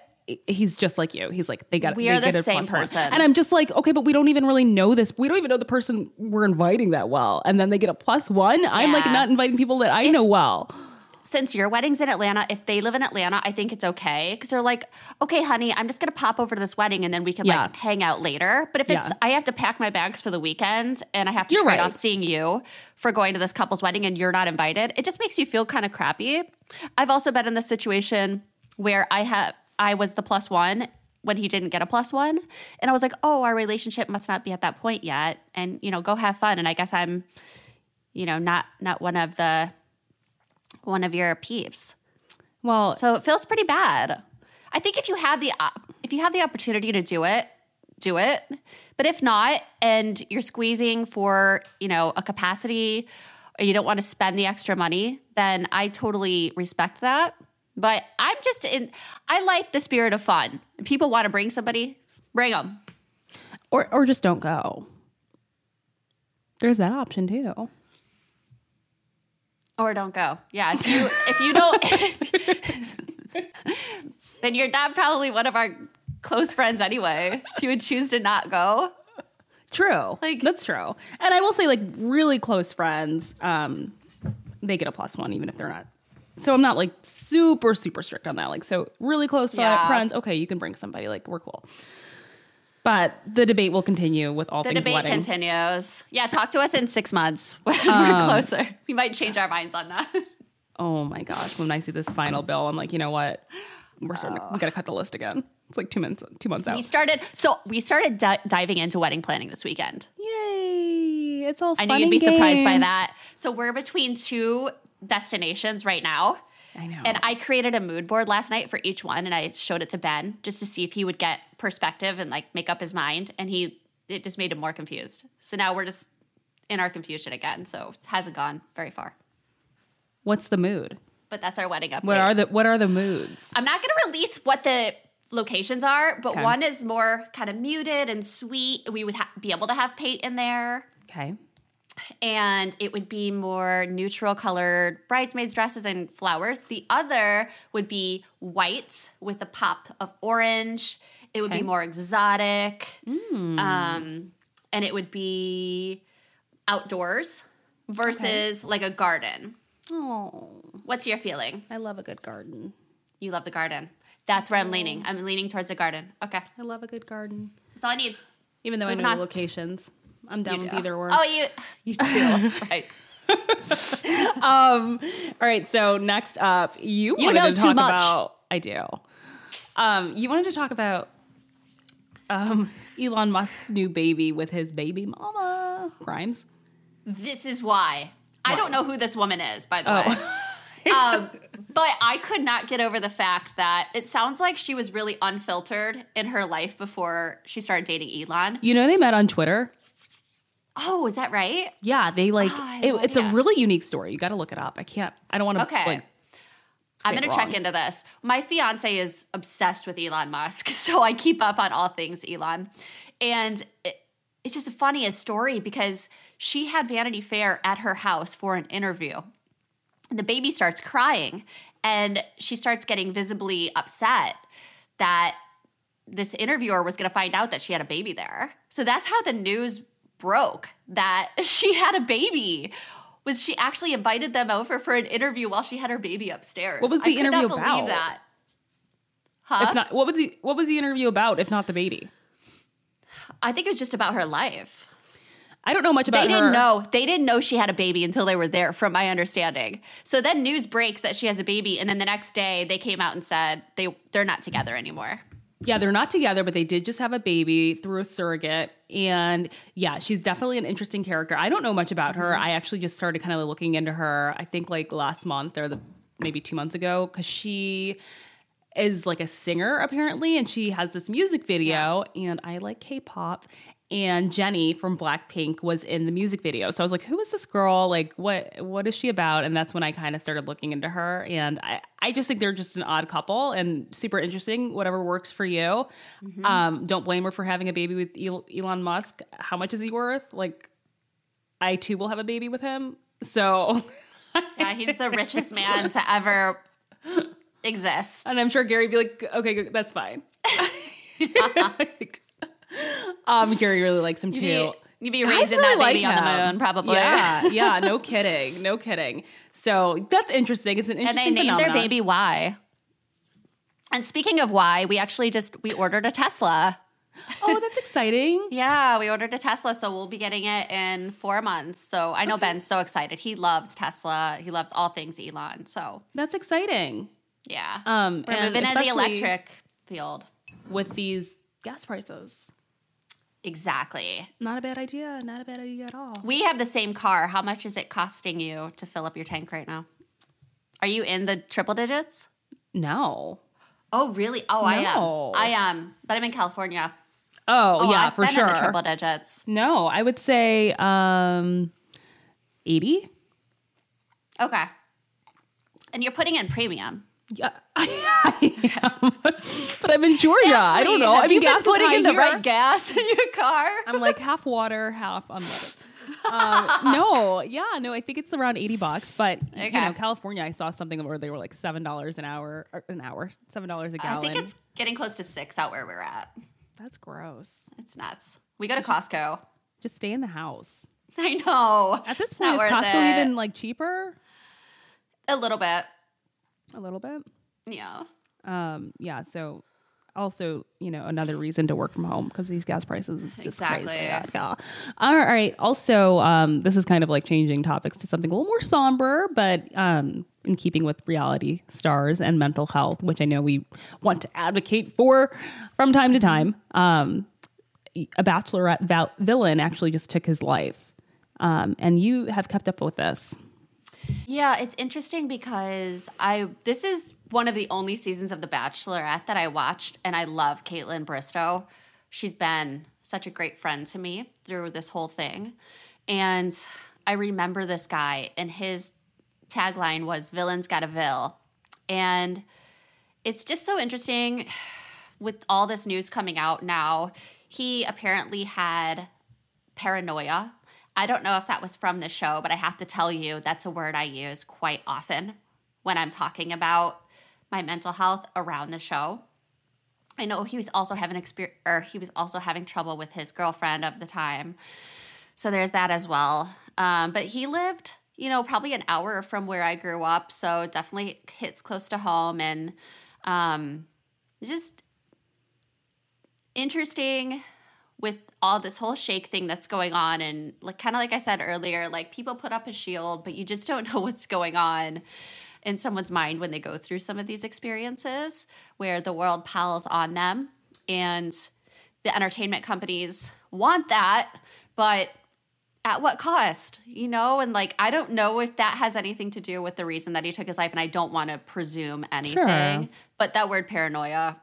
He's just like you. He's like they got. We they are the same plus one. person. and I'm just like, okay, but we don't even really know this. We don't even know the person we're inviting that well, and then they get a plus one. I'm like not inviting people that I know well. Since your wedding's in Atlanta, if they live in Atlanta, I think it's okay because they're like, okay, honey, I'm just gonna pop over to this wedding and then we can Yeah. like hang out later. But if it's, I have to pack my bags for the weekend and I have to You're trade right. off seeing you for going to this couple's wedding and you're not invited, it just makes you feel kind of crappy. I've also been in this situation where I have, I was the plus one when he didn't get a plus one, and I was like, oh, our relationship must not be at that point yet, and you know, go have fun. And I guess I'm, you know, not not one of the one of your peeps. Well, So it feels pretty bad. I think if you have the op- if you have the opportunity to do it, do it. But if not, and you're squeezing for you know a capacity, or you don't want to spend the extra money, then I totally respect that. But I'm just in. I like the spirit of fun. If people want to bring somebody, bring them. or or just don't go. There's that option too. Or don't go. Yeah, if you if you don't, then you're not probably one of our close friends anyway. If you would choose to not go, True. Like- that's true. And I will say, like really close friends, um, they get a plus one even if they're not. So I'm not like super super strict on that. Like so, really close Yeah. friends. Okay, you can bring somebody. Like we're cool. But the debate will continue with all the things debate wedding. continues. Yeah, talk to us in six months when Um, we're closer. We might change our minds on that. oh my gosh! When I see this final bill, I'm like, you know what? We're starting. To, we got to cut the list again. It's like two months. Two months out. we started. So we started di- diving into wedding planning this weekend. Yay! It's all. I knew you'd be surprised by that. So we're between two destinations right now. I know. And I created a mood board last night for each one and I showed it to Ben just to see if he would get perspective and like make up his mind. And he, it just made him more confused. So now we're just in our confusion again. So it hasn't gone very far. What's the mood? But that's our wedding update. What are the What are the moods? I'm not going to release what the locations are, but Okay. one is more kind of muted and sweet. We would ha- be able to have Pate in there. Okay. And it would be more neutral colored bridesmaids dresses and flowers. The other would be white with a pop of orange. It would Okay. be more exotic. Um, and it would be outdoors versus like a garden. Oh, What's your feeling? I love a good garden. You love the garden. That's where I'm leaning. I'm leaning towards the garden. Okay. I love a good garden. That's all I need. Even though I know on. the locations, I'm down You with do. either or. Oh, you you do. That's right. Um. All right. So next up, you, You wanted know to too talk much. about. I do. Um. You wanted to talk about. Um. Elon Musk's new baby with his baby mama Grimes. This is why. I don't know who this woman is, by the Oh. way. um, but I could not get over the fact that it sounds like she was really unfiltered in her life before she started dating Elon. You know they met on Twitter. Oh, is that right? Yeah, they like Oh, it, it's a really unique story. You got to look it up. I can't. I don't want to. Okay. Like, I'm going to check into this. My fiance is obsessed with Elon Musk, so I keep up on all things Elon. And it, it's just the funniest story because she had Vanity Fair at her house for an interview. The baby starts crying, and she starts getting visibly upset that this interviewer was going to find out that she had a baby there. So that's how the news broke that she had a baby. Was she actually invited them over for an interview while she had her baby upstairs? What was the I interview not believe about? That. Huh? If not, what was the what was the interview about? If not the baby, I think it was just about her life. I don't know much about They didn't know. They didn't know she had a baby until they were there, from my understanding. So then news breaks that she has a baby, and then the next day they came out and said they they're not together anymore. Yeah, they're not together, but they did just have a baby through a surrogate. And yeah, she's definitely an interesting character. I don't know much about her. Mm-hmm. I actually just started kind of looking into her, I think like last month or the maybe two months ago, because she is like a singer apparently, and she has this music video. And I like K pop. And Jennie from Blackpink was in the music video. So I was like, who is this girl? Like, what what is she about? And that's when I kind of started looking into her. And I, I just think they're just an odd couple and super interesting. Whatever works for you. Um, don't blame her for having a baby with Elon Musk. How much is he worth? Like, I too will have a baby with him. So, Yeah, he's the richest man to ever exist. and I'm sure Gary would be like, okay, good, that's fine. um, Gary really likes him You'd too. be, you'd be raising really that baby like on the moon, probably. Yeah, yeah, no kidding, no kidding. So that's interesting. It's an interesting. Thing. And they named their baby Y. And speaking of Y, we actually just we ordered a Tesla. Oh, that's exciting. Yeah, we ordered a Tesla, so we'll be getting it in four months. So I know Ben's so excited. He loves Tesla. He loves all things Elon. So That's exciting. yeah, Um, we're and moving into the electric field. with these gas prices. Exactly. Not a bad idea. Not a bad idea at all. We have the same car. How much is it costing you to fill up your tank right now? Are you in the triple digits? No. Oh, really? Oh, I am. I am, but I'm in California. Oh, Oh, yeah, I've for been sure. in the triple digits. no, I would say um 80. Okay. And you're putting in premium. Yeah, I am. but I'm in Georgia. I don't know. I mean, gas putting in the here. right gas in your car. I'm like half water, half unleaded. um, no, yeah, no, I think it's around 80 bucks. But, Okay. you know, California, I saw something where they were like $7 an hour, or an hour, $7 a gallon. I think it's getting close to six out where we're at. That's gross. It's nuts. We go to Costco. Just stay in the house. I know. At this It's point, is Costco it. even like cheaper? a little bit? A little bit. Yeah. Um, yeah. So, also, you know, another reason to work from home because these gas prices is just Exactly. crazy. Yeah. All right. Also, um, this is kind of like changing topics to something a little more somber, but um, in keeping with reality stars and mental health, which I know we want to advocate for from time to time. Um, a bachelorette val- villain actually just took his life. Um, and you have kept up with this. Yeah, it's interesting because I this is one of the only seasons of The Bachelorette that I watched, and I love Kaitlyn Bristowe. She's been such a great friend to me through this whole thing, and I remember this guy, and his tagline was "Villains got a vil," and it's just so interesting with all this news coming out now. He apparently had paranoia. I don't know if that was from the show, but I have to tell you that's a word I use quite often when I'm talking about my mental health around the show. I know he was also having exper- or he was also having trouble with his girlfriend of the time. So there's that as well. Um, but he lived, you know, probably an hour from where I grew up, so it definitely hits close to home and um, just interesting with all this whole shake thing that's going on and like kind of like I said earlier like people put up a shield but you just don't know what's going on in someone's mind when they go through some of these experiences where the world piles on them and the entertainment companies want that but at what cost you know and like i don't know if that has anything to do with the reason that he took his life and i don't want to presume anything Sure. but that word paranoia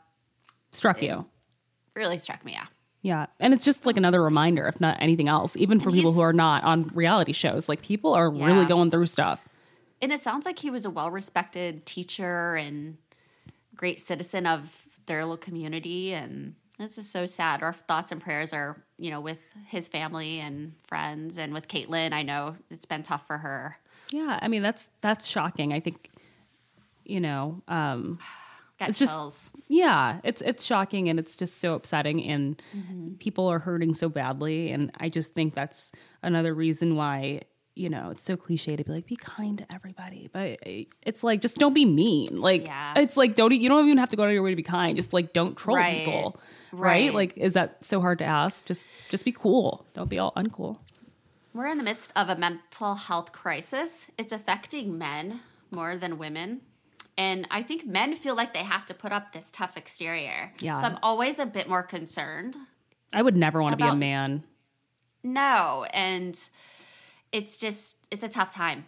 Struck you. really struck me yeah Yeah. And it's just like another reminder, if not anything else, even for And people who are not on reality shows. Like people are really going through stuff. And it sounds like he was a well respected teacher and great citizen of their little community. And this is so sad. Our thoughts and prayers are, you know, with his family and friends and with Kaitlyn. I know it's been tough for her. Yeah. I mean, that's that's shocking. I think, you know, um, Got it's just chills. yeah, it's it's shocking and it's just so upsetting and Mm-hmm. people are hurting so badly and I just think that's another reason why you know it's so cliche to be like be kind to everybody but it's like just don't be mean like Yeah. it's like don't you don't even have to go out of your way to be kind just like don't troll Right. people right. Right. like is that so hard to ask just just be cool don't be all uncool We're in the midst of a mental health crisis. It's affecting men more than women. And I think men feel like they have to put up this tough exterior. Yeah. So I'm always a bit more concerned. I would never want to be a man No. And it's just, it's a tough time,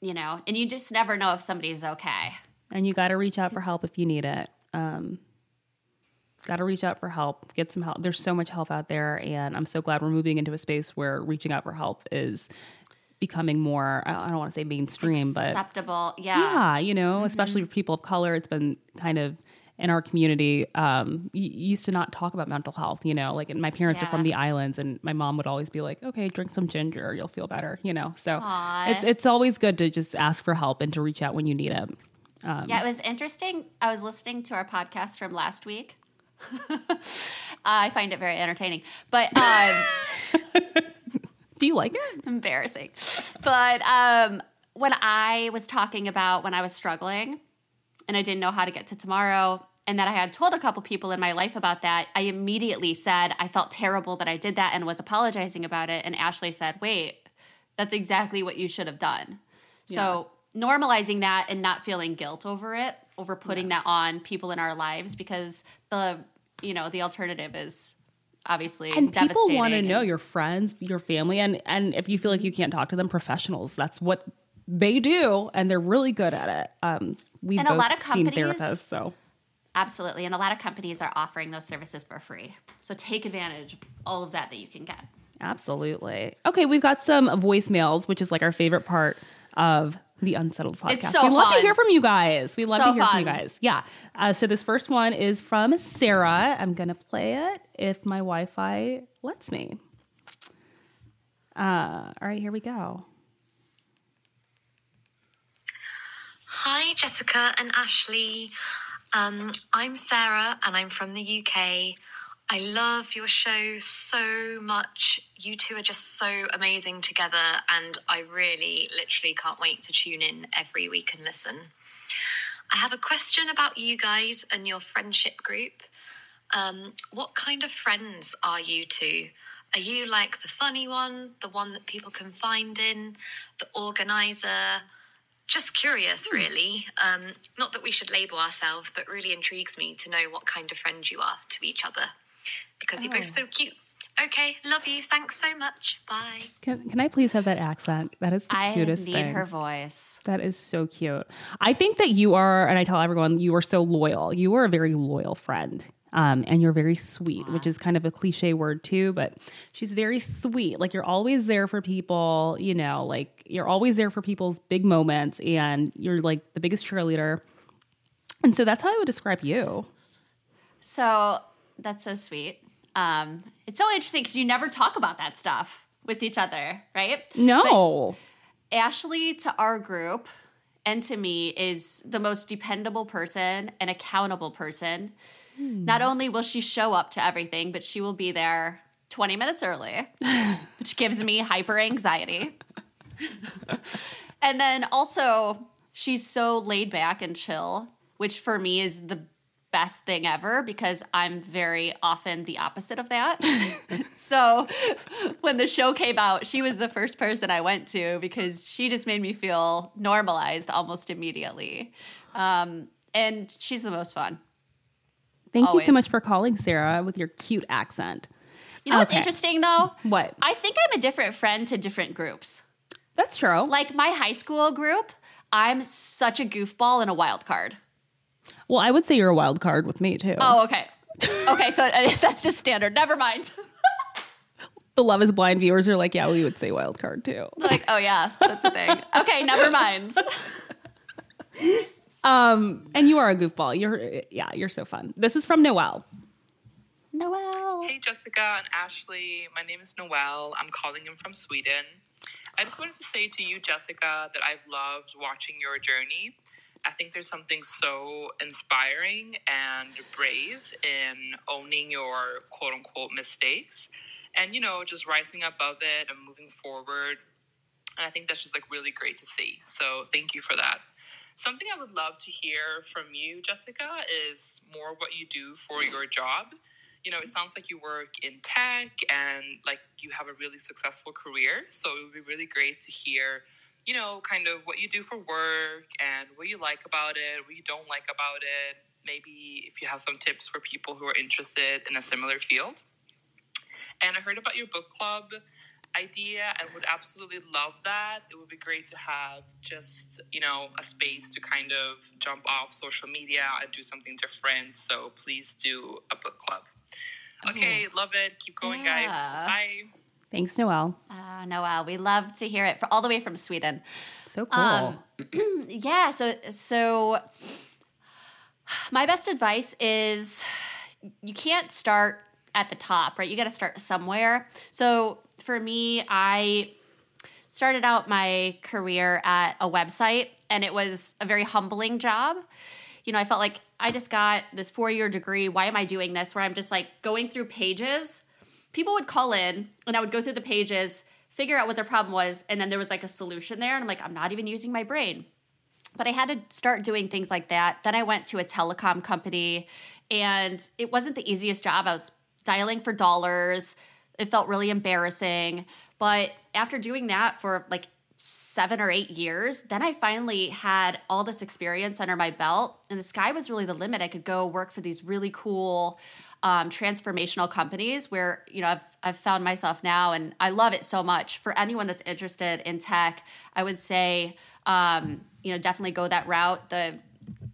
you know? And you just never know if somebody's okay. and you got to reach out for help if you need it. Um, got to reach out for help, get some help. There's so much help out there, and I'm so glad we're moving into a space where reaching out for help is becoming more. I don't want to say mainstream, but Acceptable. Yeah. yeah, you know, especially for people of color, it's been kind of in our community. Um, used to not talk about mental health, you know, like and my parents are from the islands, and my mom would always be like, "Okay, drink some ginger, you'll feel better," you know. So Aw. it's it's always good to just ask for help and to reach out when you need it. Yeah, it was interesting. I was listening to our podcast from last week. I find it very entertaining, but um, Do you like it? embarrassing. But um, when I was talking about when I was struggling and I didn't know how to get to tomorrow, and that I had told a couple people in my life about that, I immediately said I felt terrible that I did that and was apologizing about it. And Ashley said, Wait, that's exactly what you should have done. So normalizing that and not feeling guilt over it, over putting that on people in our lives, because the you know the alternative is obviously and people want to know your friends your family and and if you feel like you can't talk to them professionals that's what they do and they're really good at it um we've And a both lot of seen companies- therapists so Absolutely. And a lot of companies are offering those services for free. So take advantage of all of that that you can get. absolutely okay we've got some voicemails which is like our favorite part of the unsettled podcast. It's so we love to hear from you guys. We love So to hear from you guys. Yeah. Uh, so this first one is from sarah. I'm gonna play it if my wi-fi lets me. Uh, all right here we go. Hi, Jessica and Ashley. Um, I'm Sarah and I'm from the UK. I love your show so much. You two are just so amazing together, and I really, literally can't wait to tune in every week and listen. I have a question about you guys and your friendship group. Um, what kind of friends are you two? Are you like the funny one, the one that people can find in, the organizer? Just curious, really. Um, not that we should label ourselves, but really intrigues me to know what kind of friends you are to each other because you're both so cute. Okay, love you. Thanks so much. Bye. Can, can I please have that accent? That is the I cutest need her voice. That is so cute. I think that you are, and I tell everyone, you are so loyal. You are a very loyal friend. Um, and you're very sweet, which is kind of a cliche word too, but she's very sweet. Like you're always there for people, you know, like you're always there for people's big moments and you're like the biggest cheerleader. And so that's how I would describe you. So that's so sweet. Um, it's so interesting because you never talk about that stuff with each other, right? No. Ashley to our group and to me is the most dependable person and accountable person. Not only will she show up to everything, but she will be there 20 minutes early, which gives me hyper anxiety. and then also, she's so laid back and chill, which for me is the best thing ever because I'm very often the opposite of that. so when the show came out, she was the first person I went to because she just made me feel normalized almost immediately. Um, and she's the most fun. Thank you so much for calling, Sarah, with your cute accent. You know what's interesting though? What? I think I'm a different friend to different groups. That's true. Like my high school group, I'm such a goofball and a wild card. Well, I would say you're a wild card with me too. Oh, okay. Okay, so uh, that's just standard. Never mind. The Love is Blind viewers are like, yeah, we would say wild card too. like, oh yeah, that's the thing. Okay, never mind. Um, and you are a goofball. You're yeah, you're so fun. This is from Noelle. Noelle. Hey, Jessica and Ashley. My name is Noelle. I'm calling in from Sweden. I just wanted to say to you, Jessica, that I've loved watching your journey. I think there's something so inspiring and brave in owning your quote unquote mistakes and, you know, just rising above it and moving forward. And I think that's just like really great to see. So thank you for that. Something I would love to hear from you, Jessica, is more what you do for your job. You know, it sounds like you work in tech and like you have a really successful career. So it would be really great to hear, you know, kind of what you do for work and what you like about it, what you don't like about it. Maybe if you have some tips for people who are interested in a similar field. And I heard about your book club idea and would absolutely love that. It would be great to have just, you know, a space to kind of jump off social media and do something different. So please do a book club. Okay, love it. Keep going, guys. Bye. Thanks, Noelle. Uh, Noel, we love to hear it for all the way from Sweden. So cool. Um, yeah, so so my best advice is you can't start at the top, right? You got to start somewhere. So for me, I started out my career at a website and it was a very humbling job. You know, I felt like I just got this 4-year degree. Why am I doing this? Where I'm just like going through pages. People would call in and I would go through the pages, figure out what their problem was, and then there was like a solution there and I'm like I'm not even using my brain but I had to start doing things like that. Then I went to a telecom company and it wasn't the easiest job. I was dialing for dollars. It felt really embarrassing. But after doing that for like seven or eight years, then I finally had all this experience under my belt and the sky was really the limit. I could go work for these really cool um, transformational companies where you know I've I've found myself now, and I love it so much. For anyone that's interested in tech, I would say um, you know definitely go that route. The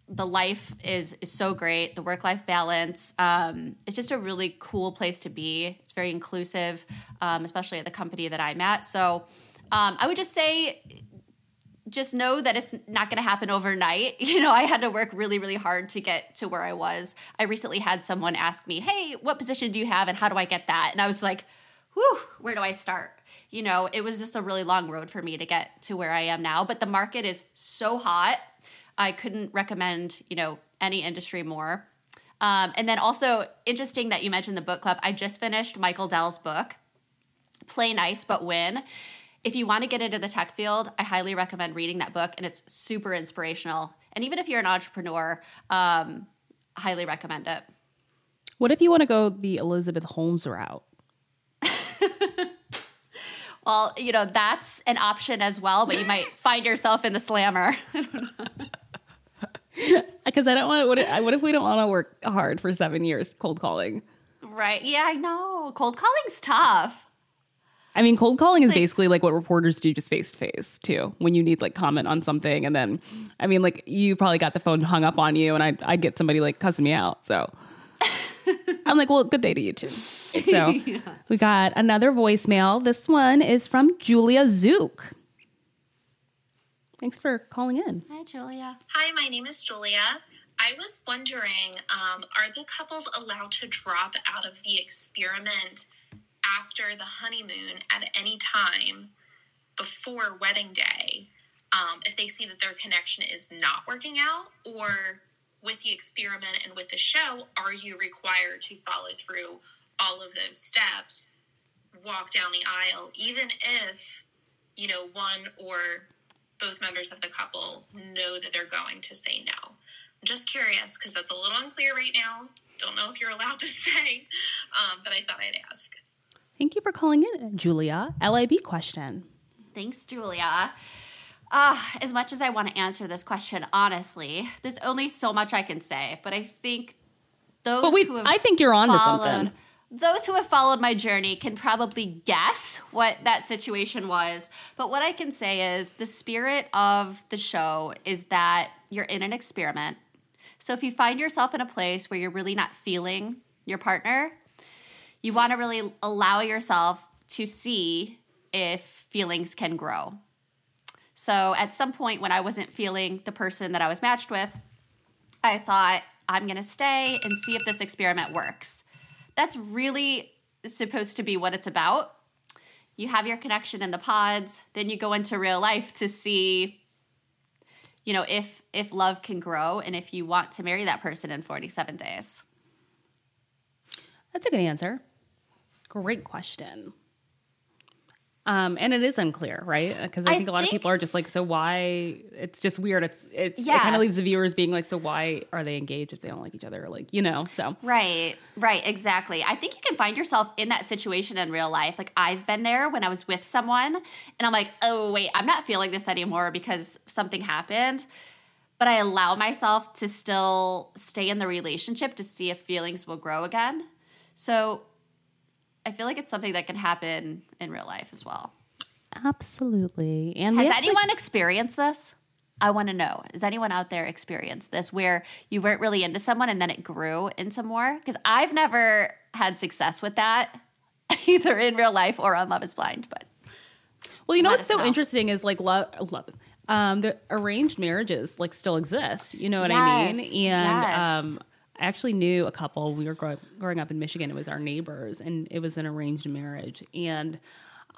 the life is is so great. The work life balance. Um, it's just a really cool place to be. It's very inclusive, um, especially at the company that I'm at. So um, I would just say just know that it's not going to happen overnight. You know, I had to work really, really hard to get to where I was. I recently had someone ask me, Hey, what position do you have and how do I get that? And I was like, Whew, where do I start? You know, it was just a really long road for me to get to where I am now. But the market is so hot. I couldn't recommend, you know, any industry more. Um, and then also interesting that you mentioned the book club. I just finished Michael Dell's book, Play Nice But Win. If you want to get into the tech field, I highly recommend reading that book, and it's super inspirational. And even if you're an entrepreneur, um, highly recommend it. what if you want to go the Elizabeth Holmes route? Well, you know that's an option as well, but you might find yourself in the slammer. Because I don't want. What if, what if we don't want to work hard for seven years cold calling? right? Yeah, I know. Cold calling's tough. I mean, cold calling is like- basically like what reporters do just face to face too. When you need like comment on something, and then, I mean, like you probably got the phone hung up on you, and I I get somebody like cussing me out. So I'm like, well, good day to you too. So we got another voicemail. This one is from Julia Zook. Thanks for calling in. Hi, Julia. Hi, my name is Julia. I was wondering um, are the couples allowed to drop out of the experiment after the honeymoon at any time before wedding day um, if they see that their connection is not working out? Or with the experiment and with the show, are you required to follow through all of those steps, walk down the aisle, even if, you know, one or both members of the couple know that they're going to say no. I'm just curious because that's a little unclear right now. Don't know if you're allowed to say, um, but I thought I'd ask. Thank you for calling in, Julia. LIB question. Thanks, Julia. Uh, as much as I want to answer this question honestly, there's only so much I can say. But I think those But we, who have I think you're onto followed, something. Those who have followed my journey can probably guess what that situation was. But what I can say is the spirit of the show is that you're in an experiment. So if you find yourself in a place where you're really not feeling your partner, you want to really allow yourself to see if feelings can grow. So at some point when I wasn't feeling the person that I was matched with, I thought, I'm going to stay and see if this experiment works. That's really supposed to be what it's about. You have your connection in the pods, then you go into real life to see you know, if if love can grow and if you want to marry that person in 47 days. That's a good answer. Great question. Um, and it is unclear, right? Because I, I think a lot of people are just like, so why? It's just weird. It's, it's it kind of leaves the viewers being like, so why are they engaged if they don't like each other? Like, you know, so Right, right, exactly. I think you can find yourself in that situation in real life. Like I've been there when I was with someone and I'm like, oh, wait, I'm not feeling this anymore because something happened. But I allow myself to still stay in the relationship to see if feelings will grow again. So I feel like it's something that can happen in real life as well. absolutely. And Has to- anyone experienced this? I want to know. Has anyone out there experienced this where you weren't really into someone and then it grew into more? Because I've never had success with that, either in real life or on Love is Blind. But Well, you know what's so know. interesting is like love, love. Um, the arranged marriages like still exist. You know what I mean? And yes. um, I actually knew a couple. We were grow- growing up in Michigan. It was our neighbors, and it was an arranged marriage. And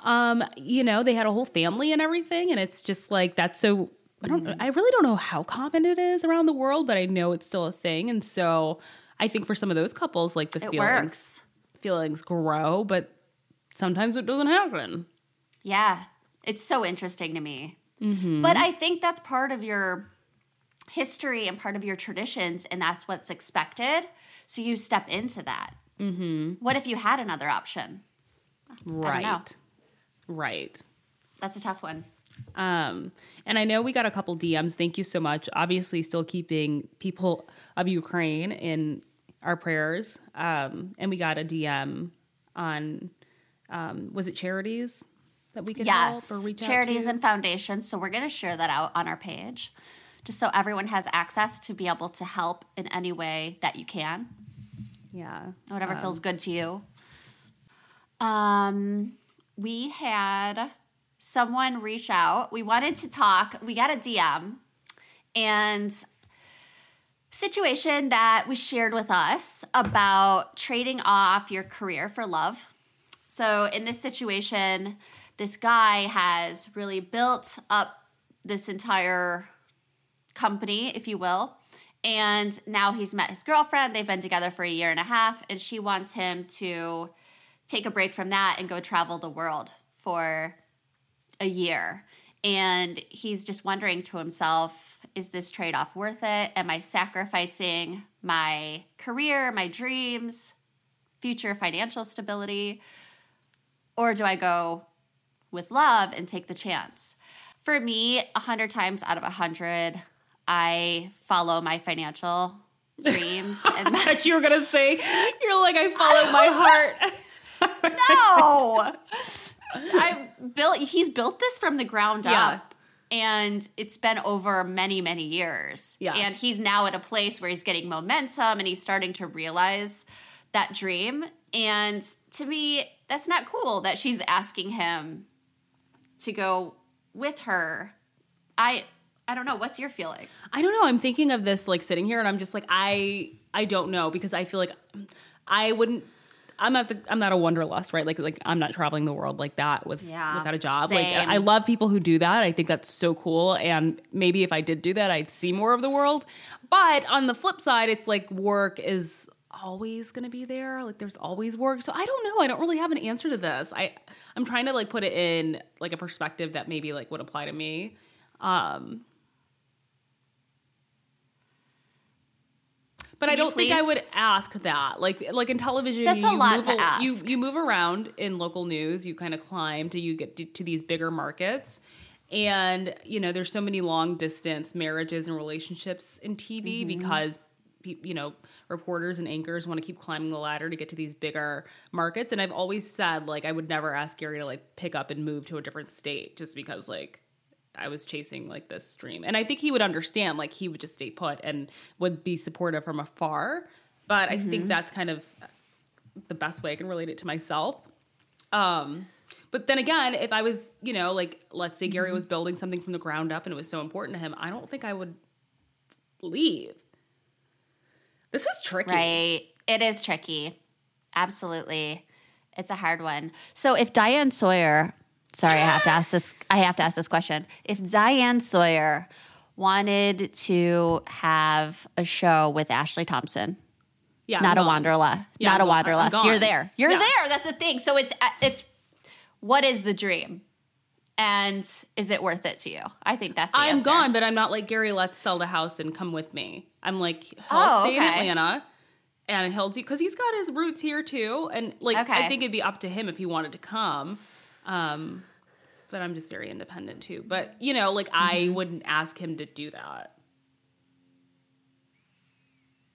um, you know, they had a whole family and everything. And it's just like that's so. I don't. Mm-hmm. I really don't know how common it is around the world, but I know it's still a thing. And so I think for some of those couples, like the it feelings works. feelings grow, but sometimes it doesn't happen. Yeah. It's so interesting to me. Mm-hmm. But I think that's part of your history and part of your traditions, and that's what's expected. So you step into that. Mm-hmm. What if you had another option? Right. Right. That's a tough one. Um, and I know we got a couple DMs. Thank you so much. Obviously, still keeping people of Ukraine in our prayers. Um, and we got a DM on, um, was it charities that we could yes help or reach charities out to? and foundations so we're going to share that out on our page just so everyone has access to be able to help in any way that you can. Yeah. whatever feels good to you. Um we had someone reach out. We wanted to talk. We got a dm and situation that was shared with us about trading off your career for love. So in this situation, this guy has really built up this entire company, if you will. And now he's met his girlfriend. They've been together for a year and a half, and she wants him to take a break from that and go travel the world for a year. And he's just wondering to himself, is this trade off worth it? Am I sacrificing my career, my dreams, future financial stability? Or do I go with love and take the chance? For me, a hundred times out of a hundred, I follow my financial dreams and my, you were going to say, you're like, I follow my heart. no. I built he's built this from the ground Yeah. up. And it's been over many, many years. Yeah. And he's now at a place where he's getting momentum and he's starting to realize that dream. And to me, that's not cool that she's asking him to go with her. I I don't know. What's your feeling? I don't know. I'm thinking of this like sitting here and I'm just like I I don't know because I feel like I wouldn't I'm not the, I'm not a wanderlust, right? Like like I'm not traveling the world like that with Yeah, without a job. Like. I love people who do that. I think that's so cool and maybe if I did do that I'd see more of the world. But on the flip side, it's like work is always going to be there. Like there's always work. So I don't know. I don't really have an answer to this. I I'm trying to like put it in like a perspective that maybe like would apply to me. Um But I Can you don't think I would ask that. Like like in television, That's you, a lot move to a- ask. You you move around in local news. You kind of climb till you get to, to these bigger markets, and you know there's so many long distance marriages and relationships in TV Mm-hmm. because you know reporters and anchors want to keep climbing the ladder to get to these bigger markets. And I've always said like I would never ask Gary to like pick up and move to a different state just because like I was chasing like this dream. And I think he would understand, like he would just stay put and would be supportive from afar. But I think that's kind of the best way I can relate it to myself. Um, but then again, if I was, you know, like let's say Gary was building something from the ground up and it was so important to him, I don't think I would leave. This is tricky. Right. It is tricky. Absolutely. It's a hard one. So if Diane Sawyer, sorry, I have to ask this I have to ask this question. If Diane Sawyer wanted to have a show with Ashley Thompson. Yeah, not I'm a gone. wanderlust. Yeah, not I'm a wanderlust. You're there. You're Yeah. there. That's the thing. So it's uh, it's what is the dream, and is it worth it to you? I think that's. The I'm answer. gone, but I'm not like Gary. Let's sell the house and come with me. I'm like he'll Oh, stay in. Atlanta, and he'll do because he's got his roots here too. And like I think it'd be up to him if he wanted to come. Um, but I'm just very independent too. But you know, like I Mm-hmm. wouldn't ask him to do that.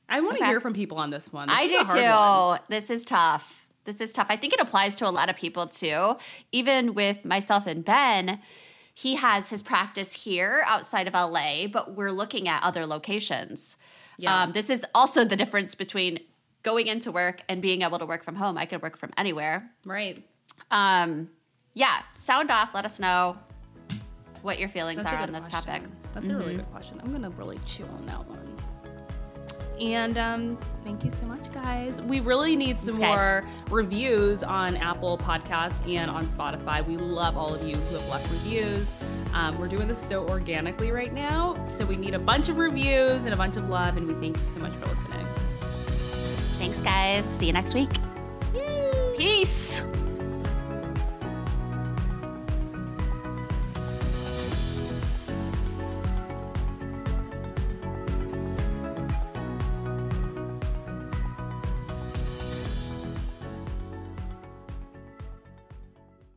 I want to Okay. hear from people on this one. This I is do a hard one. too. This is tough. This is tough. I think it applies to a lot of people too. Even with myself and Ben, he has his practice here outside of LA, but we're looking at other locations. Yeah. Um, this is also the difference between going into work and being able to work from home. I could work from anywhere. Right. Um, yeah, sound off. Let us know what your feelings That's are on this question. topic. Mm-hmm. That's a really good question. I'm gonna really chew on that one. And um, thank you so much, guys. We really need some Thanks, more reviews on Apple Podcasts and on Spotify. We love all of you who have left reviews. Um, we're doing this so organically right now, so we need a bunch of reviews and a bunch of love. And we thank you so much for listening. Thanks, guys. See you next week. Peace.